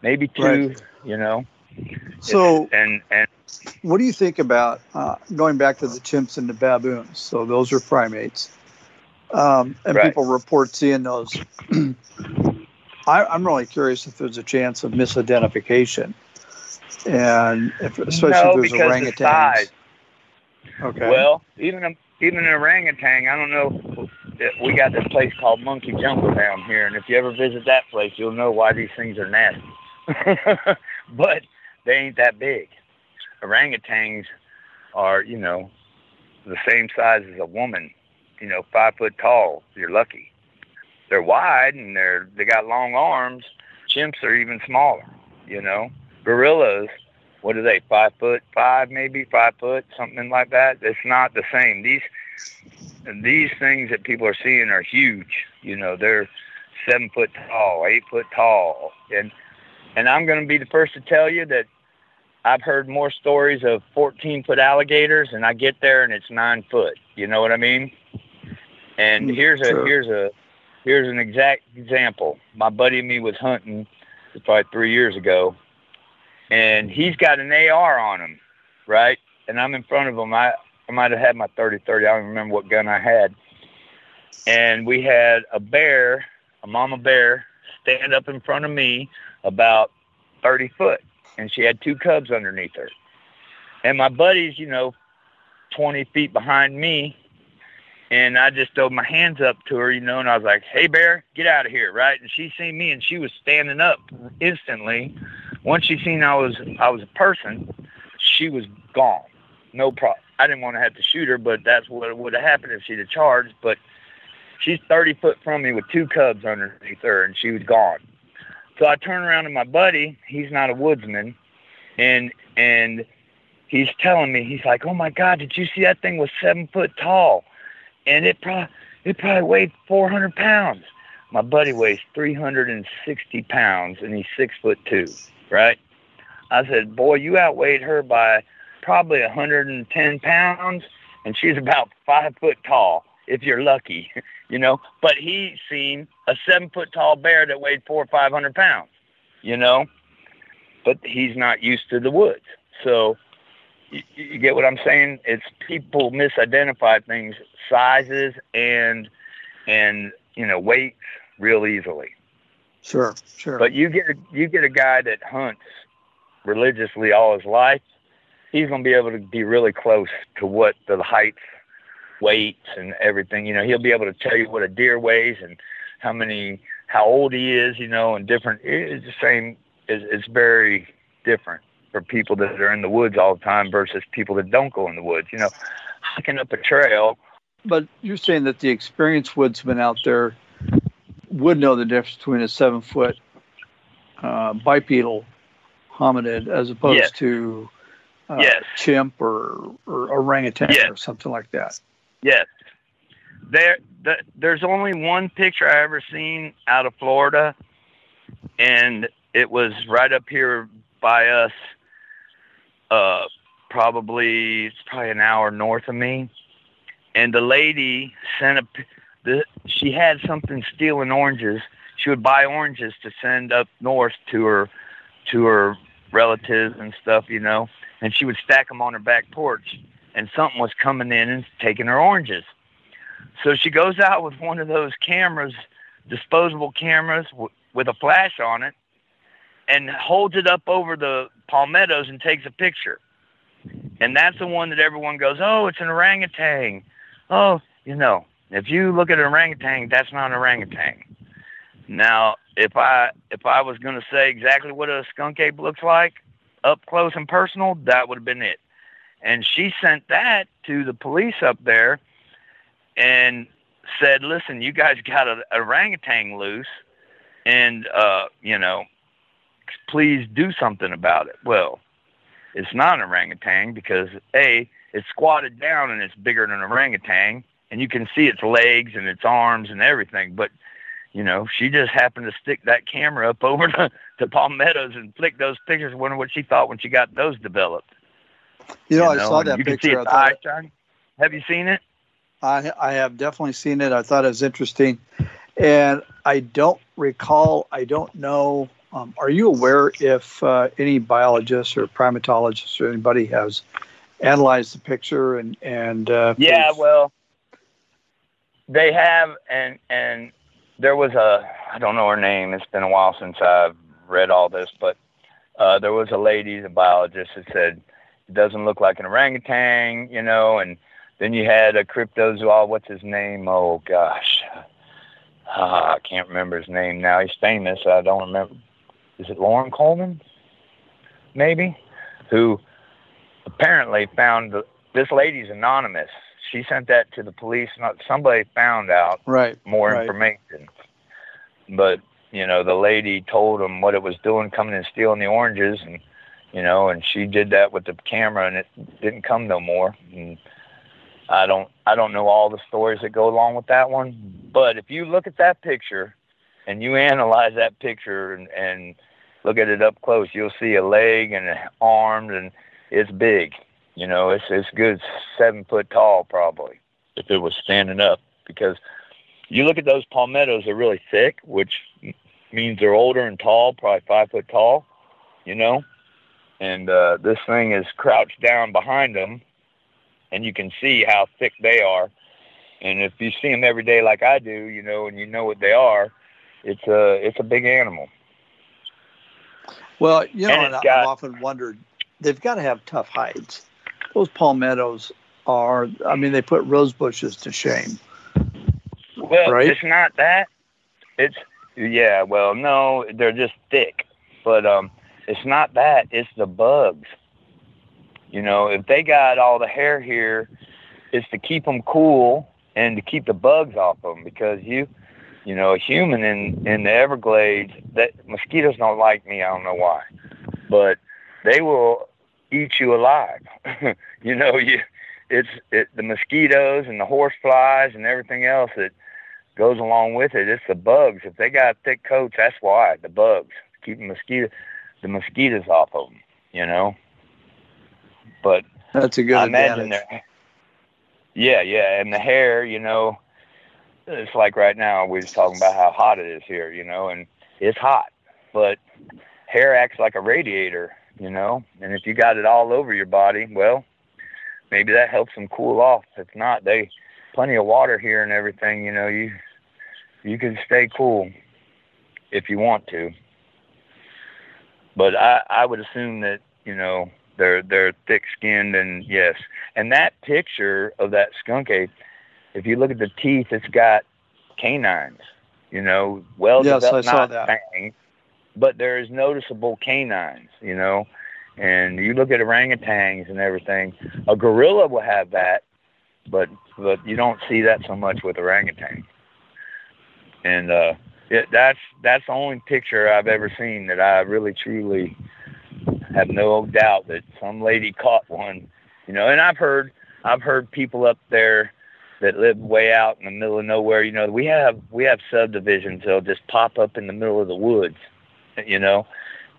maybe two, Right. you know. So, and and what do you think about uh, going back to the chimps and the baboons? So, those are primates. Um, and Right. people report seeing those. [CLEARS THROAT] I, I'm really curious if there's a chance of misidentification. And if, especially no, if there's orangutans. Okay. Well, even a, even an orangutan, I don't know. We got this place called Monkey Jungle down here, and if you ever visit that place, you'll know why these things are nasty. [LAUGHS] but they ain't that big. Orangutans are, you know, the same size as a woman. You know, five foot tall. You're lucky. They're wide and they're they got long arms. Chimps are even smaller. You know, gorillas. What are they? Five foot five, maybe five foot, something like that. It's not the same. These these things that people are seeing are huge. You know, they're seven foot tall, eight foot tall, and and I'm going to be the first to tell you that I've heard more stories of 14 foot alligators, and I get there and it's nine foot. You know what I mean? And Mm, here's a here's a here's an exact example. My buddy and me was hunting probably three years ago, and he's got an AR on him, right? And I'm in front of him. I I might have had my 30-30. I don't remember what gun I had. And we had a bear, a mama bear, stand up in front of me about 30 foot, and she had two cubs underneath her. And my buddy's, you know, 20 feet behind me, and I just threw my hands up to her, you know, and I was like, "Hey, bear, get out of here!" Right? And she seen me, and she was standing up instantly. Once she seen I was I was a person, she was gone. No problem. I didn't want to have to shoot her, but that's what would have happened if she'd have charged. But she's 30 foot from me with two cubs underneath her, and she was gone. So I turn around to my buddy. He's not a woodsman, and and he's telling me he's like, "Oh my God, did you see that thing was seven foot tall, and it probably it probably weighed 400 pounds." My buddy weighs 360 pounds, and he's six foot two. Right? I said, "Boy, you outweighed her by probably 110 pounds, and she's about five foot tall, if you're lucky." [LAUGHS] you know. But he seen a seven foot tall bear that weighed four or five hundred pounds, you know. But he's not used to the woods, so you, you get what I'm saying. It's people misidentify things, sizes and and you know weights real easily. Sure, sure. But you get a, you get a guy that hunts religiously all his life. He's going to be able to be really close to what the heights weights and everything. You know, he'll be able to tell you what a deer weighs and how many, how old he is. You know, and different. It's the same. It's, it's very different for people that are in the woods all the time versus people that don't go in the woods. You know, hiking up a trail. But you're saying that the experienced woodsman out there would know the difference between a seven foot uh, bipedal hominid as opposed yes. to uh, yes. chimp or, or orangutan yes. or something like that. Yes. There, the, there's only one picture I ever seen out of Florida, and it was right up here by us. Uh, probably it's probably an hour north of me, and the lady sent a. The, she had something stealing oranges. She would buy oranges to send up north to her, to her relatives and stuff, you know, and she would stack them on her back porch and something was coming in and taking her oranges. So she goes out with one of those cameras, disposable cameras w- with a flash on it, and holds it up over the palmettos and takes a picture. And that's the one that everyone goes, oh, it's an orangutan. Oh, you know, if you look at an orangutan, that's not an orangutan. Now, if I if I was going to say exactly what a skunk ape looks like up close and personal, that would have been it. And she sent that to the police up there and said, listen, you guys got a, a orangutan loose and, uh, you know, please do something about it. Well, it's not an orangutan because A, it's squatted down and it's bigger than an orangutan and you can see its legs and its arms and everything. But, you know, she just happened to stick that camera up [LAUGHS] over the, the palmettos and flick those pictures. Wonder what she thought when she got those developed. You know, You I saw that you can see picture. Eye shine. Have you seen it? I, I have definitely seen it. I thought it was interesting. And I don't recall, I don't know. Um, are you aware if uh, any biologists or primatologists or anybody has analyzed the picture and, and uh, Yeah, well, they have, and and there was a I don't know her name. It's been a while since I've read all this, but uh, there was a lady, a biologist, that said it doesn't look like an orangutan, you know, and then you had a cryptozoologist. What's his name? Oh gosh, ah, I can't remember his name now. He's famous. I don't remember. Is it Loren Coleman? Maybe, who apparently found the, this lady's anonymous. She sent that to the police. Not somebody found out right. more Right. information. But you know, the lady told them what it was doing, coming and stealing the oranges, and you know, and she did that with the camera, and it didn't come no more. And I don't, I don't know all the stories that go along with that one. But if you look at that picture, and you analyze that picture and, and look at it up close, you'll see a leg and an arm, and it's big. You know, it's it's good seven foot tall probably if it was standing up because you look at those palmettos, they're really thick, which means they're older and tall, probably five foot tall, you know. And uh, this thing is crouched down behind them, and you can see how thick they are. And if you see them every day like I do, you know, and you know what they are, it's a it's a big animal. Well, you know, And and I've got- often wondered, they've got to have tough hides. Those palmettos are, I mean, they put rose bushes to shame. Well, Right? it's not that. It's yeah. Well, no, they're just thick, but um, it's not that. It's the bugs. You know, if they got all the hair here, it's to keep them cool and to keep the bugs off them because you, you know, a human in in the Everglades, that mosquitoes don't like me. I don't know why, but they will eat you alive. [LAUGHS] you know, you it's it, the mosquitoes and the horse flies and everything else that goes along with it. It's the bugs. If they got thick coats, that's why the bugs keep the mosquito the mosquitoes off of them. You know, but That's a good I imagine their yeah, yeah, and the hair, you know, it's like right now we was talking about how hot it is here, you know, and it's hot, but hair acts like a radiator, you know, and if you got it all over your body, well, maybe that helps them cool off. If not, they plenty of water here and everything, you know, you you can stay cool if you want to. But I I would assume that, you know, they're they're thick skinned and yes. And that picture of that skunk ape, if you look at the teeth, it's got canines, you know, well Yes, I developed saw not that. fangs, but there is noticeable canines, you know. And you look at orangutans and everything, a gorilla will have that, but but you don't see that so much with orangutan. And uh it, that's that's the only picture I've ever seen that I really truly have no doubt that some lady caught one. You know, and I've heard I've heard people up there that live way out in the middle of nowhere. You know, we have we have subdivisions that'll just pop up in the middle of the woods. You know,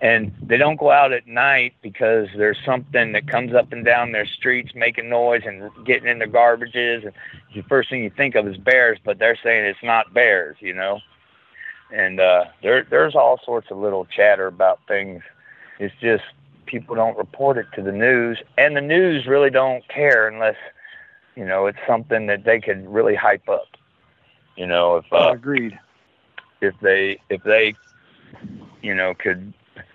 and they don't go out at night because there's something that comes up and down their streets making noise and getting in the garbages. And the first thing you think of is bears, but they're saying it's not bears. You know, and uh, there there's all sorts of little chatter about things. It's just people don't report it to the news, and the news really don't care unless you know it's something that they could really hype up. You know, if uh, Agreed. if they if they you know could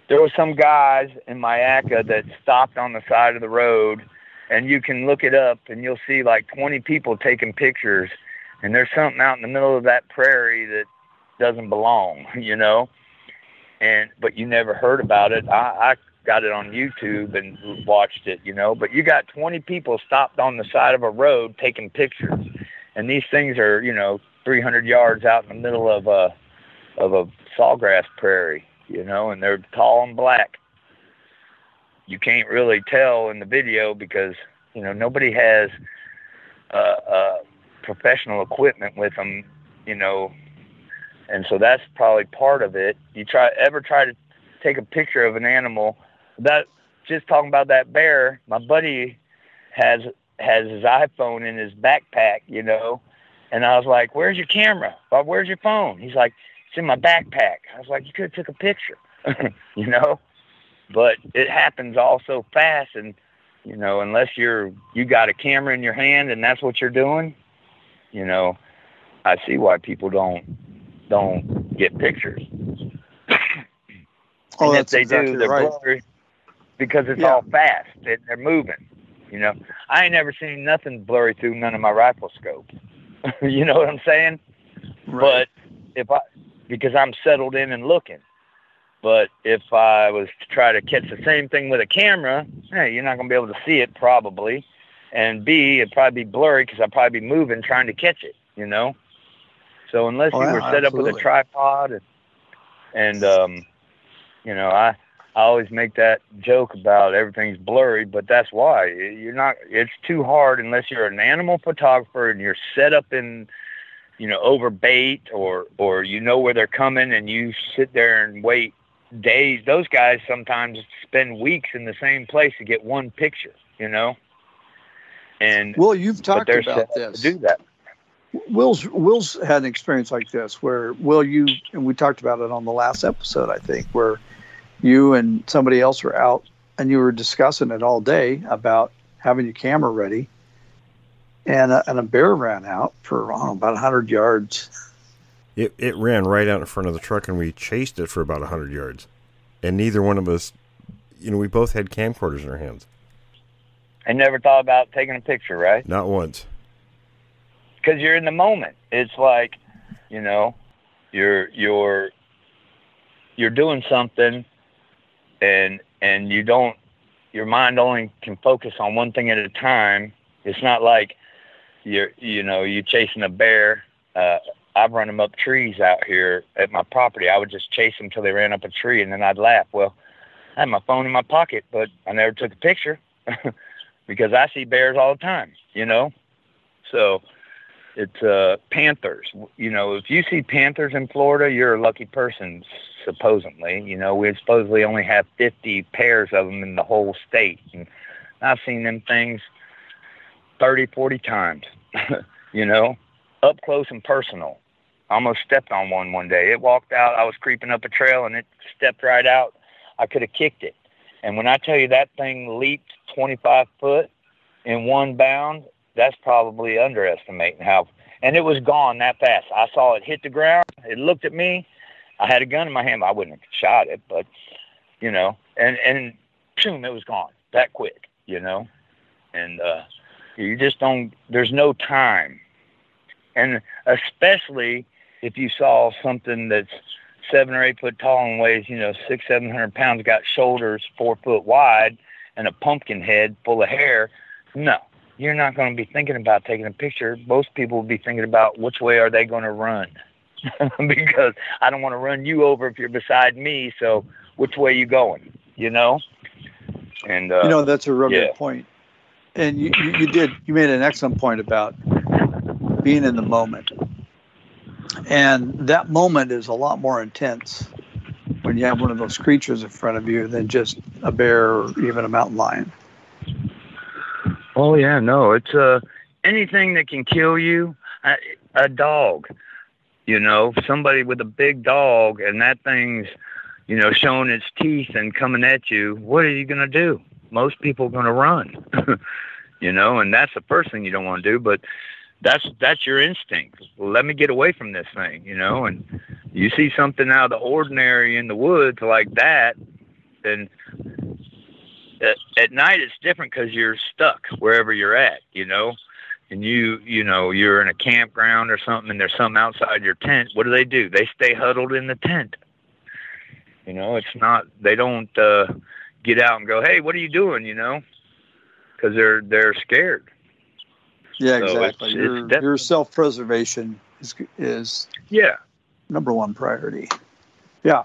there was some guys in Mayaca that stopped on the side of the road and you can look it up and you'll see like 20 people taking pictures and there's something out in the middle of that prairie that doesn't belong [LAUGHS] you know? And but you never heard about it. I, I got it on YouTube and watched it you know? But you got 20 people stopped on the side of a road taking pictures. And these things are you know 300 yards out in the middle of a of a sawgrass prairie, you know, and they're tall and black. You can't really tell in the video because you know nobody has uh, uh, professional equipment with them, you know, and so that's probably part of it. You try ever try to take a picture of an animal that just talking about that bear. My buddy has has his iPhone in his backpack, you know, and I was like, "Where's your camera? Bob, where's your phone?" He's like, "It's in my backpack." I was like, "You could have took a picture," [LAUGHS] you know. But it happens all so fast, and you know, unless you're you got a camera in your hand and that's what you're doing, you know, I see why people don't don't get pictures. Oh, and if they exactly do, they're right. blurry because it's Yeah. all fast. They, they're moving. You know, I ain't never seen nothing blurry through none of my rifle scopes. [LAUGHS] you know what I'm saying? Right. But if I, because I'm settled in and looking. But if I was to try to catch the same thing with a camera, hey, you're not gonna be able to see it probably. And B, it'd probably be blurry because I'd probably be moving trying to catch it. You know. So unless Oh, you yeah, were set up with a tripod and, and um, you know, I I always make that joke about everything's blurry, but that's why you're not. It's too hard unless you're an animal photographer and you're set up in, you know, over bait or or you know where they're coming and you sit there and wait days. Those guys sometimes spend weeks in the same place to get one picture. You know. And Well, you've talked about this. to do that. Will's Will's had an experience like this where Will you and we talked about it on the last episode I think where you and somebody else were out and you were discussing it all day about having your camera ready and a, and a bear ran out for I don't know, about 100 yards It it ran right out in front of the truck, and we chased it for about hundred yards, and neither one of us, you know, we both had camcorders in our hands. I never thought about taking a picture, right? Not once. Because you're in the moment. It's like, you know, you're you're you're doing something, and and you don't. Your mind only can focus on one thing at a time. It's not like you're you know you chasing a bear. Uh, I've run them up trees out here at my property. I would just chase them till they ran up a tree, and then I'd laugh. Well, I had my phone in my pocket, but I never took a picture [LAUGHS] because I see bears all the time, you know. So it's uh, panthers. You know, if you see panthers in Florida, you're a lucky person. Supposedly, you know, we supposedly only have 50 pairs of them in the whole state, and I've seen them things 30, 40 times. [LAUGHS] you know, up close and personal almost stepped on one one day. It walked out. I was creeping up a trail and it stepped right out. I could have kicked it. And when I tell you that thing leaped 25 foot in one bound, that's probably underestimating how. And it was gone that fast. I saw it hit the ground. It looked at me. I had a gun in my hand. I wouldn't have shot it, but you know, and and boom, it was gone that quick. You know, and uh, you just don't. There's no time, and especially if you saw something that's seven or eight foot tall and weighs, you know, six, seven hundred pounds, got shoulders four foot wide, and a pumpkin head full of hair, no, you're not going to be thinking about taking a picture. Most people will be thinking about which way are they going to run, [LAUGHS] because I don't want to run you over if you're beside me. So which way are you going? You know. And uh, you know that's a real yeah. good point. And you, you, you did you made an excellent point about being in the moment and that moment is a lot more intense when you have one of those creatures in front of you than just a bear or even a mountain lion. Oh yeah, no, it's uh anything that can kill you. A, a dog, you know, somebody with a big dog, and that thing's, you know, showing its teeth and coming at you. What are you gonna do? Most people are gonna run, [LAUGHS] you know, and that's the first thing you don't want to do. But that's that's your instinct. Let me get away from this thing, you know. And you see something out of the ordinary in the woods like that, then at, at night it's different because you're stuck wherever you're at, you know. And you you know you're in a campground or something, and there's some outside your tent. What do they do? They stay huddled in the tent. You know, it's not they don't uh, get out and go, hey, what are you doing? You know, because they're they're scared. Yeah, So exactly. it's- your, it's your self-preservation is is Yeah. number one priority. Yeah.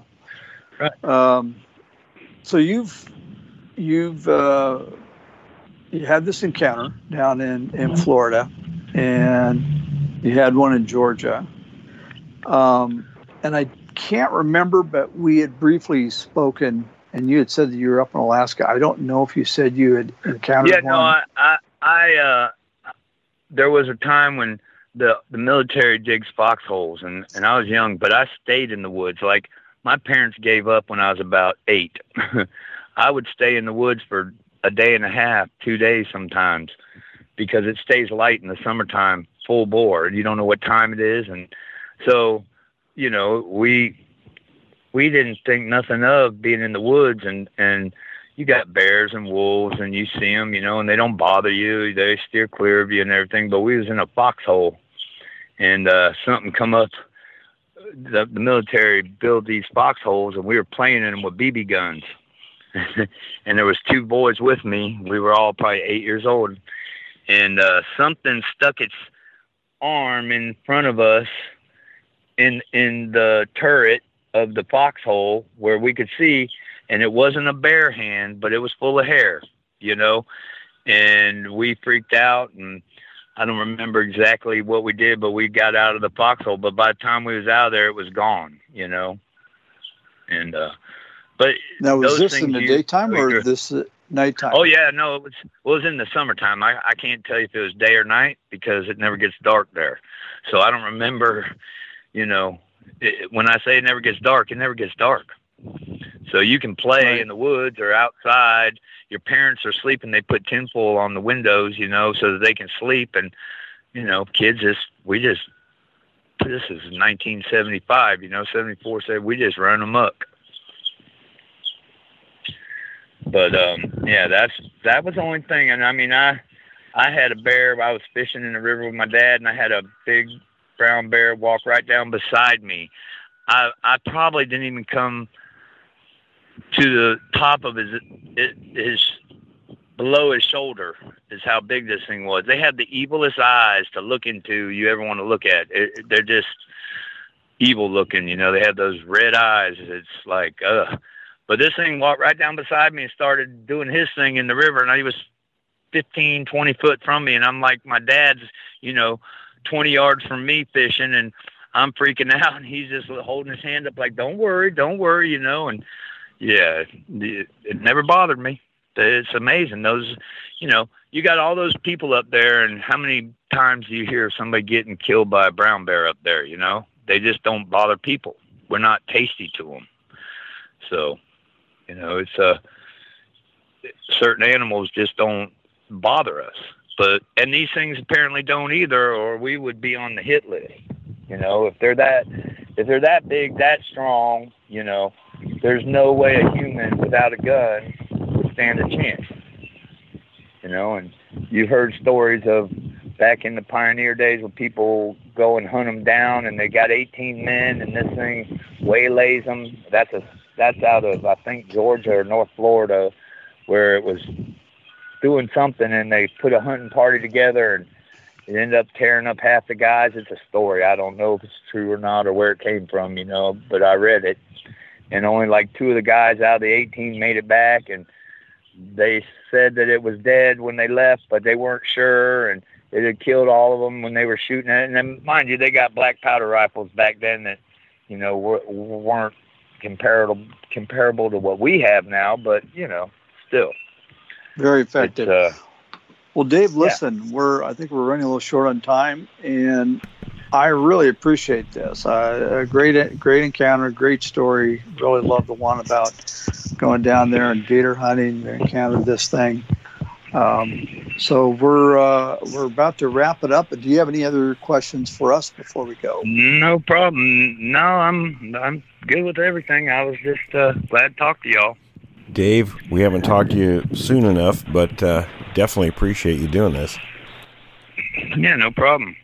Right. Um, so you've you've uh, you had this encounter down in in Florida, and you had one in Georgia. Um, and I can't remember, but we had briefly spoken, and you had said that you were up in Alaska. I don't know if you said you had encountered Yeah, one. no, I, I, I, uh, there was a time when the the military digs foxholes, and and I was young, but I stayed in the woods. Like my parents gave up when I was about eight. [LAUGHS] I would stay in the woods for a day and a half, two days sometimes, because it stays light in the summertime, full bore. You don't know what time it is, and so, you know, we we didn't think nothing of being in the woods, and and you got bears and wolves and you see them, you know, and they don't bother you. They steer clear of you and everything. But we was in a foxhole and uh, something come up. The, the military built these foxholes and we were playing in them with BB guns. [LAUGHS] and there was two boys with me. We were all probably eight years old. And uh, something stuck its arm in front of us in in the turret of the foxhole where we could see and it wasn't a bare hand, but it was full of hair, you know. And we freaked out, and I don't remember exactly what we did, but we got out of the foxhole. But by the time we was out of there, it was gone, you know. And uh, but now, was this in the daytime or you- this uh, nighttime? Oh yeah, no, it was well, it was in the summertime. I I can't tell you if it was day or night because it never gets dark there. So I don't remember, you know, it, when I say it never gets dark, it never gets dark. So you can play Right. in the woods or outside. Your parents are sleeping. They put tinfoil on the windows, you know, so that they can sleep. And you know, kids just we just this is 1975, you know, 74 said we just run amok. But um, yeah, that's that was the only thing. And I mean, I I had a bear. I was fishing in the river with my dad, and I had a big brown bear walk right down beside me. I I probably didn't even come to the top of his his below his shoulder is how big this thing was. They had the evilest eyes to look into you ever want to look at. It, they're just evil looking, you know. They had those red eyes. It's like, ugh. But this thing walked right down beside me and started doing his thing in the river, and he was 15, 20 foot from me, and I'm like, my dad's, you know, 20 yards from me fishing, and I'm freaking [LAUGHS] out, and he's just holding his hand up like, don't worry, don't worry, you know, and yeah, it, it never bothered me it's amazing. Those, you know, you got all those people up there, and how many times do you hear somebody getting killed by a brown bear up there? You know, they just don't bother people. We're not tasty to them. So, you know, it's uh, certain animals just don't bother us. But and these things apparently don't either, or we would be on the hit list. You know, if they're that if they're that big, that strong, you know, there's no way a human without a gun stand a chance. You know, and you've heard stories of back in the pioneer days where people go and hunt them down and they got 18 men and this thing waylays them. That's a that's out of I think Georgia or North Florida, where it was doing something and they put a hunting party together and it ended up tearing up half the guys. It's a story. I don't know if it's true or not or where it came from, you know, but I read it. And only like two of the guys out of the 18 made it back and they said that it was dead when they left, but they weren't sure, and it had killed all of them when they were shooting it. And then, mind you, they got black powder rifles back then that, you know, were, weren't comparable comparable to what we have now, but you know, still very effective. Uh, well, Dave, listen, yeah. we're I think we're running a little short on time, and I really appreciate this. Uh, a great, great encounter, great story. Really love the one about going down there and gator hunting. And encountered this thing. Um, so we're uh, we're about to wrap it up. But do you have any other questions for us before we go? No problem. No, I'm I'm good with everything. I was just uh, glad to talk to y'all. Dave, we haven't talked to you soon enough, but uh, definitely appreciate you doing this. Yeah, no problem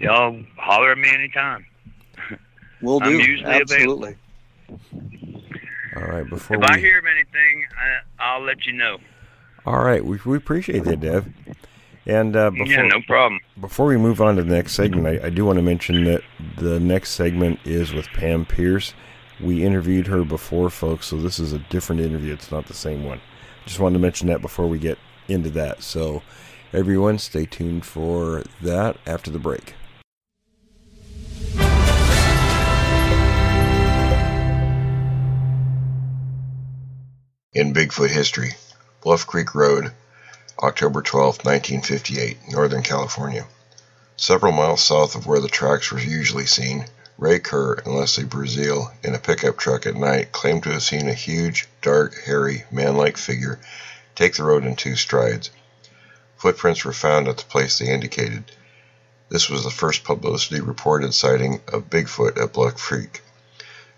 y'all holler at me anytime. We'll do. Absolutely. Available. All right. Before if we... I hear of anything, I, will let you know. All right. We, we appreciate that, Dev. And uh, before, yeah, no problem. Before we move on to the next segment, I, I do want to mention that the next segment is with Pam Pierce. We interviewed her before, folks, so this is a different interview. It's not the same one. Just wanted to mention that before we get into that. So, everyone, stay tuned for that after the break. In Bigfoot history, Bluff Creek Road, October 12, 1958, Northern California. Several miles south of where the tracks were usually seen, Ray Kerr and Leslie Breazeale in a pickup truck at night claimed to have seen a huge, dark, hairy, man-like figure take the road in two strides. Footprints were found at the place they indicated. This was the first publicity reported sighting of Bigfoot at Bluff Creek.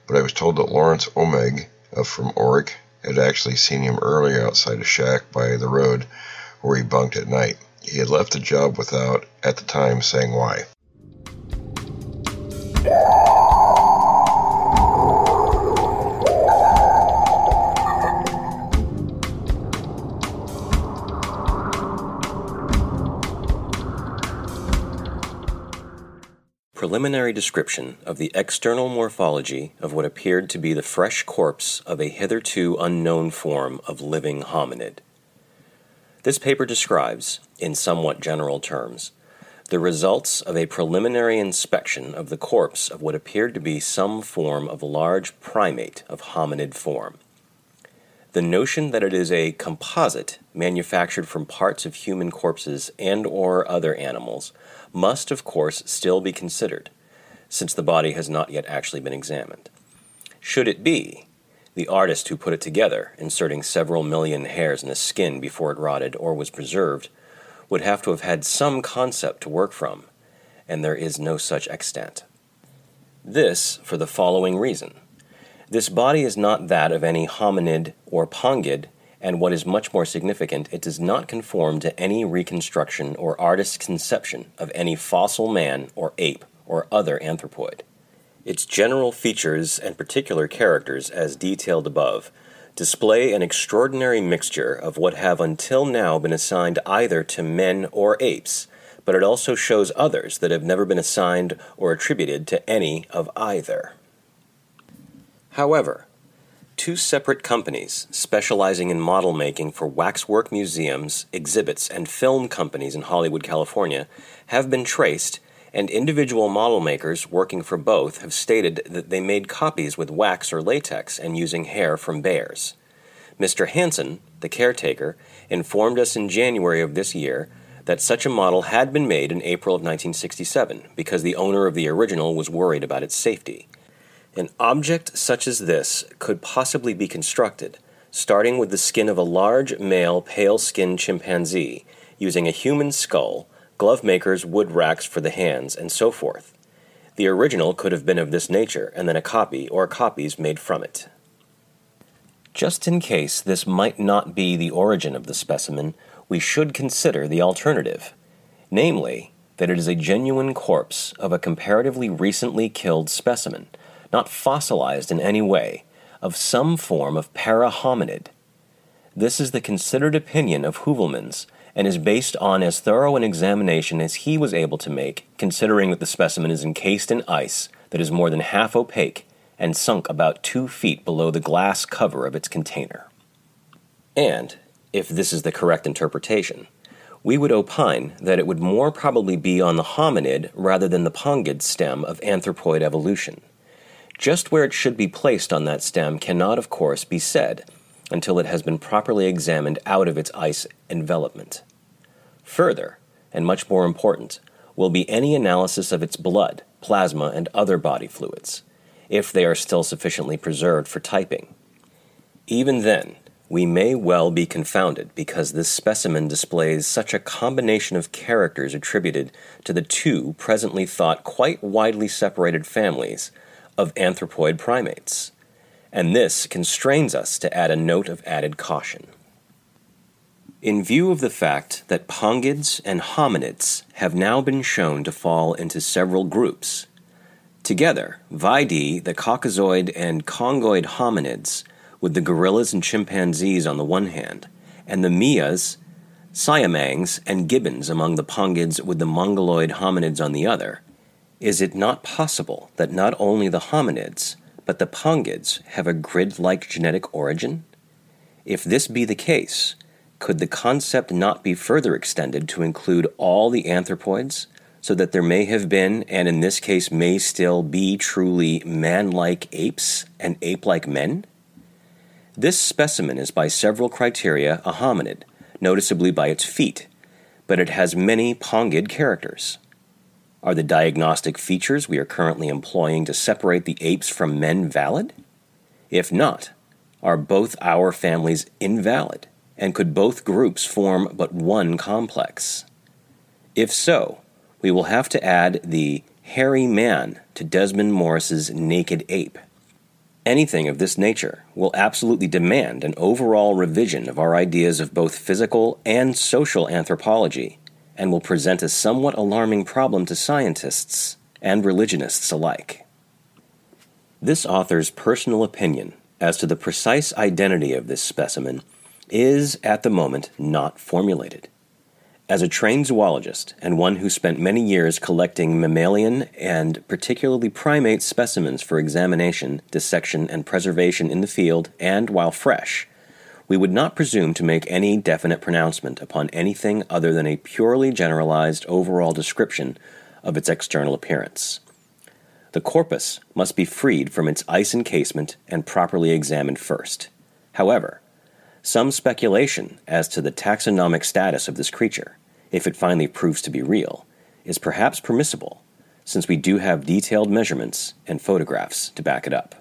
But I was told that Lawrence Omeg from Orick had actually seen him earlier outside a shack by the road where he bunked at night. He had left the job without, at the time, saying why. Preliminary description of the external morphology of what appeared to be the fresh corpse of a hitherto unknown form of living hominid. This paper describes, in somewhat general terms, the results of a preliminary inspection of the corpse of what appeared to be some form of large primate of hominid form. The notion that it is a composite manufactured from parts of human corpses and or other animals must, of course, still be considered, since the body has not yet actually been examined. Should it be, the artist who put it together, inserting several million hairs in the skin before it rotted or was preserved, would have to have had some concept to work from, and there is no such extant. This for the following reason. This body is not that of any hominid or pongid, and what is much more significant, it does not conform to any reconstruction or artist's conception of any fossil man or ape or other anthropoid. Its general features and particular characters, as detailed above, display an extraordinary mixture of what have until now been assigned either to men or apes, but it also shows others that have never been assigned or attributed to any of either. However, two separate companies specializing in model making for waxwork museums, exhibits, and film companies in Hollywood, California have been traced, and individual model makers working for both have stated that they made copies with wax or latex and using hair from bears. Mr. Hansen, the caretaker, informed us in January of this year that such a model had been made in April of 1967 because the owner of the original was worried about its safety. An object such as this could possibly be constructed, starting with the skin of a large male pale skinned chimpanzee, using a human skull, glove makers' wood racks for the hands, and so forth. The original could have been of this nature, and then a copy or copies made from it. Just in case this might not be the origin of the specimen, we should consider the alternative namely, that it is a genuine corpse of a comparatively recently killed specimen not fossilized in any way, of some form of parahominid. This is the considered opinion of Heuvelmans and is based on as thorough an examination as he was able to make, considering that the specimen is encased in ice that is more than half opaque and sunk about two feet below the glass cover of its container. And, if this is the correct interpretation, we would opine that it would more probably be on the hominid rather than the pongid stem of anthropoid evolution. Just where it should be placed on that stem cannot, of course, be said until it has been properly examined out of its ice envelopment. Further, and much more important, will be any analysis of its blood, plasma, and other body fluids, if they are still sufficiently preserved for typing. Even then, we may well be confounded because this specimen displays such a combination of characters attributed to the two presently thought quite widely separated families of anthropoid primates, and this constrains us to add a note of added caution. In view of the fact that pongids and hominids have now been shown to fall into several groups, together, Vide, the Caucasoid and Congoid hominids, with the gorillas and chimpanzees on the one hand, and the Mias, Siamangs, and gibbons among the pongids with the Mongoloid hominids on the other, is it not possible that not only the hominids, but the pongids have a grid like genetic origin? If this be the case, could the concept not be further extended to include all the anthropoids, so that there may have been, and in this case may still be, truly man like apes and ape like men? This specimen is by several criteria a hominid, noticeably by its feet, but it has many pongid characters. Are the diagnostic features we are currently employing to separate the apes from men valid? If not, are both our families invalid, and could both groups form but one complex? If so, we will have to add the hairy man to Desmond Morris's naked ape. Anything of this nature will absolutely demand an overall revision of our ideas of both physical and social anthropology and will present a somewhat alarming problem to scientists and religionists alike. This author's personal opinion as to the precise identity of this specimen is, at the moment, not formulated. As a trained zoologist and one who spent many years collecting mammalian and particularly primate specimens for examination, dissection, and preservation in the field and while fresh, we would not presume to make any definite pronouncement upon anything other than a purely generalized overall description of its external appearance. The corpus must be freed from its ice encasement and properly examined first. However, some speculation as to the taxonomic status of this creature, if it finally proves to be real, is perhaps permissible, since we do have detailed measurements and photographs to back it up.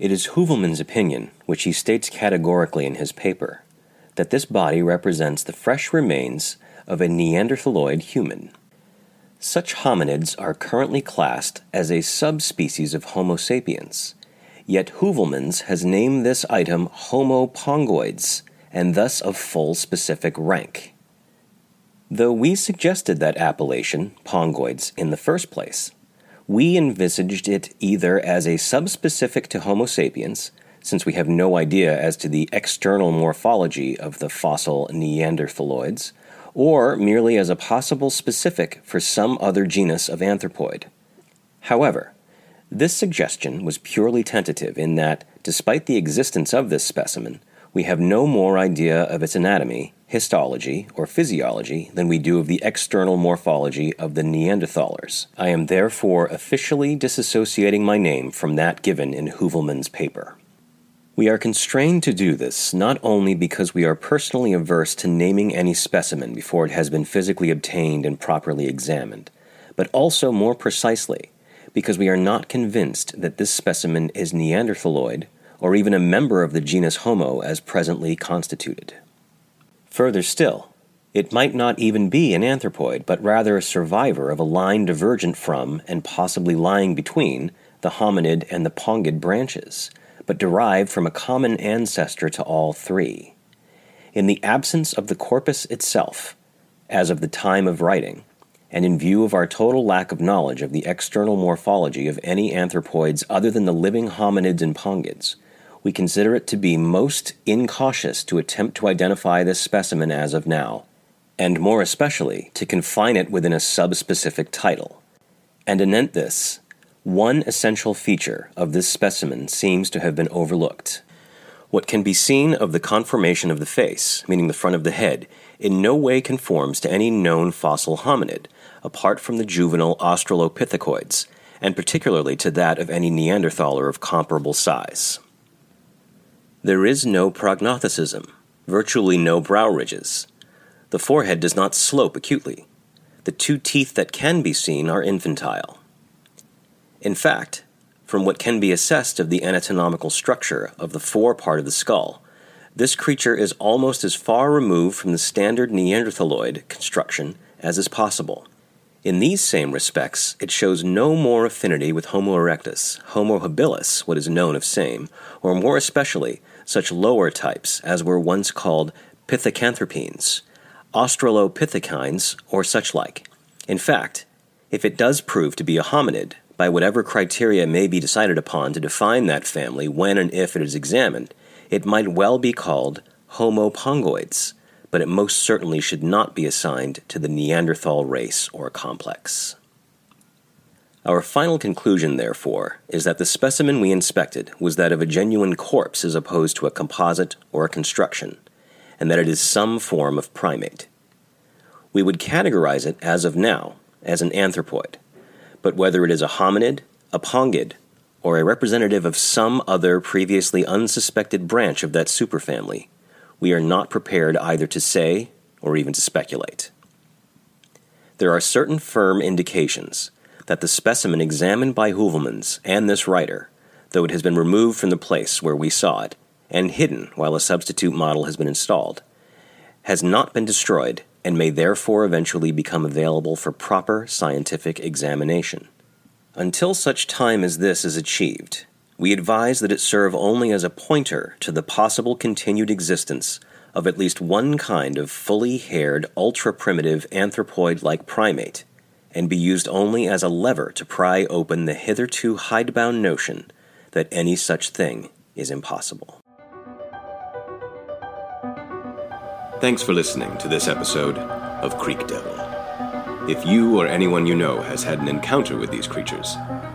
It is Heuvelmans's opinion, which he states categorically in his paper, that this body represents the fresh remains of a Neanderthaloid human. Such hominids are currently classed as a subspecies of Homo sapiens, yet Heuvelmans has named this item Homo pongoides, and thus of full specific rank. Though we suggested that appellation, pongoides, in the first place, we envisaged it either as a subspecific to Homo sapiens, since we have no idea as to the external morphology of the fossil Neanderthaloids, or merely as a possible specific for some other genus of anthropoid. However, this suggestion was purely tentative in that, despite the existence of this specimen, we have no more idea of its anatomy, histology, or physiology than we do of the external morphology of the Neanderthalers. I am therefore officially disassociating my name from that given in Heuvelmans's paper. We are constrained to do this not only because we are personally averse to naming any specimen before it has been physically obtained and properly examined, but also more precisely because we are not convinced that this specimen is Neanderthaloid or even a member of the genus Homo as presently constituted. Further still, it might not even be an anthropoid, but rather a survivor of a line divergent from and possibly lying between the hominid and the pongid branches but derived from a common ancestor to all three. In the absence of the corpus itself, as of the time of writing, and in view of our total lack of knowledge of the external morphology of any anthropoids other than the living hominids and pongids, we consider it to be most incautious to attempt to identify this specimen as of now, and more especially to confine it within a subspecific title. And anent this, one essential feature of this specimen seems to have been overlooked. What can be seen of the conformation of the face, meaning the front of the head, in no way conforms to any known fossil hominid, apart from the juvenile Australopithecus, and particularly to that of any Neanderthaler of comparable size. There is no prognathicism, virtually no brow ridges. The forehead does not slope acutely. The two teeth that can be seen are infantile. In fact, from what can be assessed of the anatomical structure of the fore part of the skull, this creature is almost as far removed from the standard Neanderthaloid construction as is possible. In these same respects, it shows no more affinity with Homo erectus, Homo habilis, what is known of same, or more especially such lower types as were once called pithecanthropines, australopithecines, or such like. In fact, if it does prove to be a hominid, by whatever criteria may be decided upon to define that family when and if it is examined, it might well be called Homo pongoides, but it most certainly should not be assigned to the Neanderthal race or complex. Our final conclusion, therefore, is that the specimen we inspected was that of a genuine corpse as opposed to a composite or a construction, and that it is some form of primate. We would categorize it, as of now, as an anthropoid, but whether it is a hominid, a pongid, or a representative of some other previously unsuspected branch of that superfamily, we are not prepared either to say or even to speculate. There are certain firm indications that the specimen examined by Heuvelmans and this writer, though it has been removed from the place where we saw it and hidden while a substitute model has been installed, has not been destroyed and may therefore eventually become available for proper scientific examination. Until such time as this is achieved, we advise that it serve only as a pointer to the possible continued existence of at least one kind of fully haired, ultra primitive anthropoid like primate, and be used only as a lever to pry open the hitherto hidebound notion that any such thing is impossible. Thanks for listening to this episode of Creek Devil. If you or anyone you know has had an encounter with these creatures,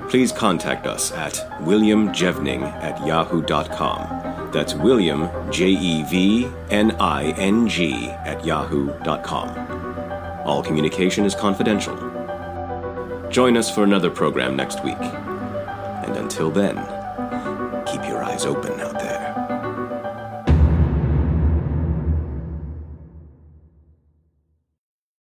please contact us at williamjevning at yahoo.com. That's William, J E V N I N G, at yahoo.com. All communication is confidential. Join us for another program next week. And until then, keep your eyes open out there.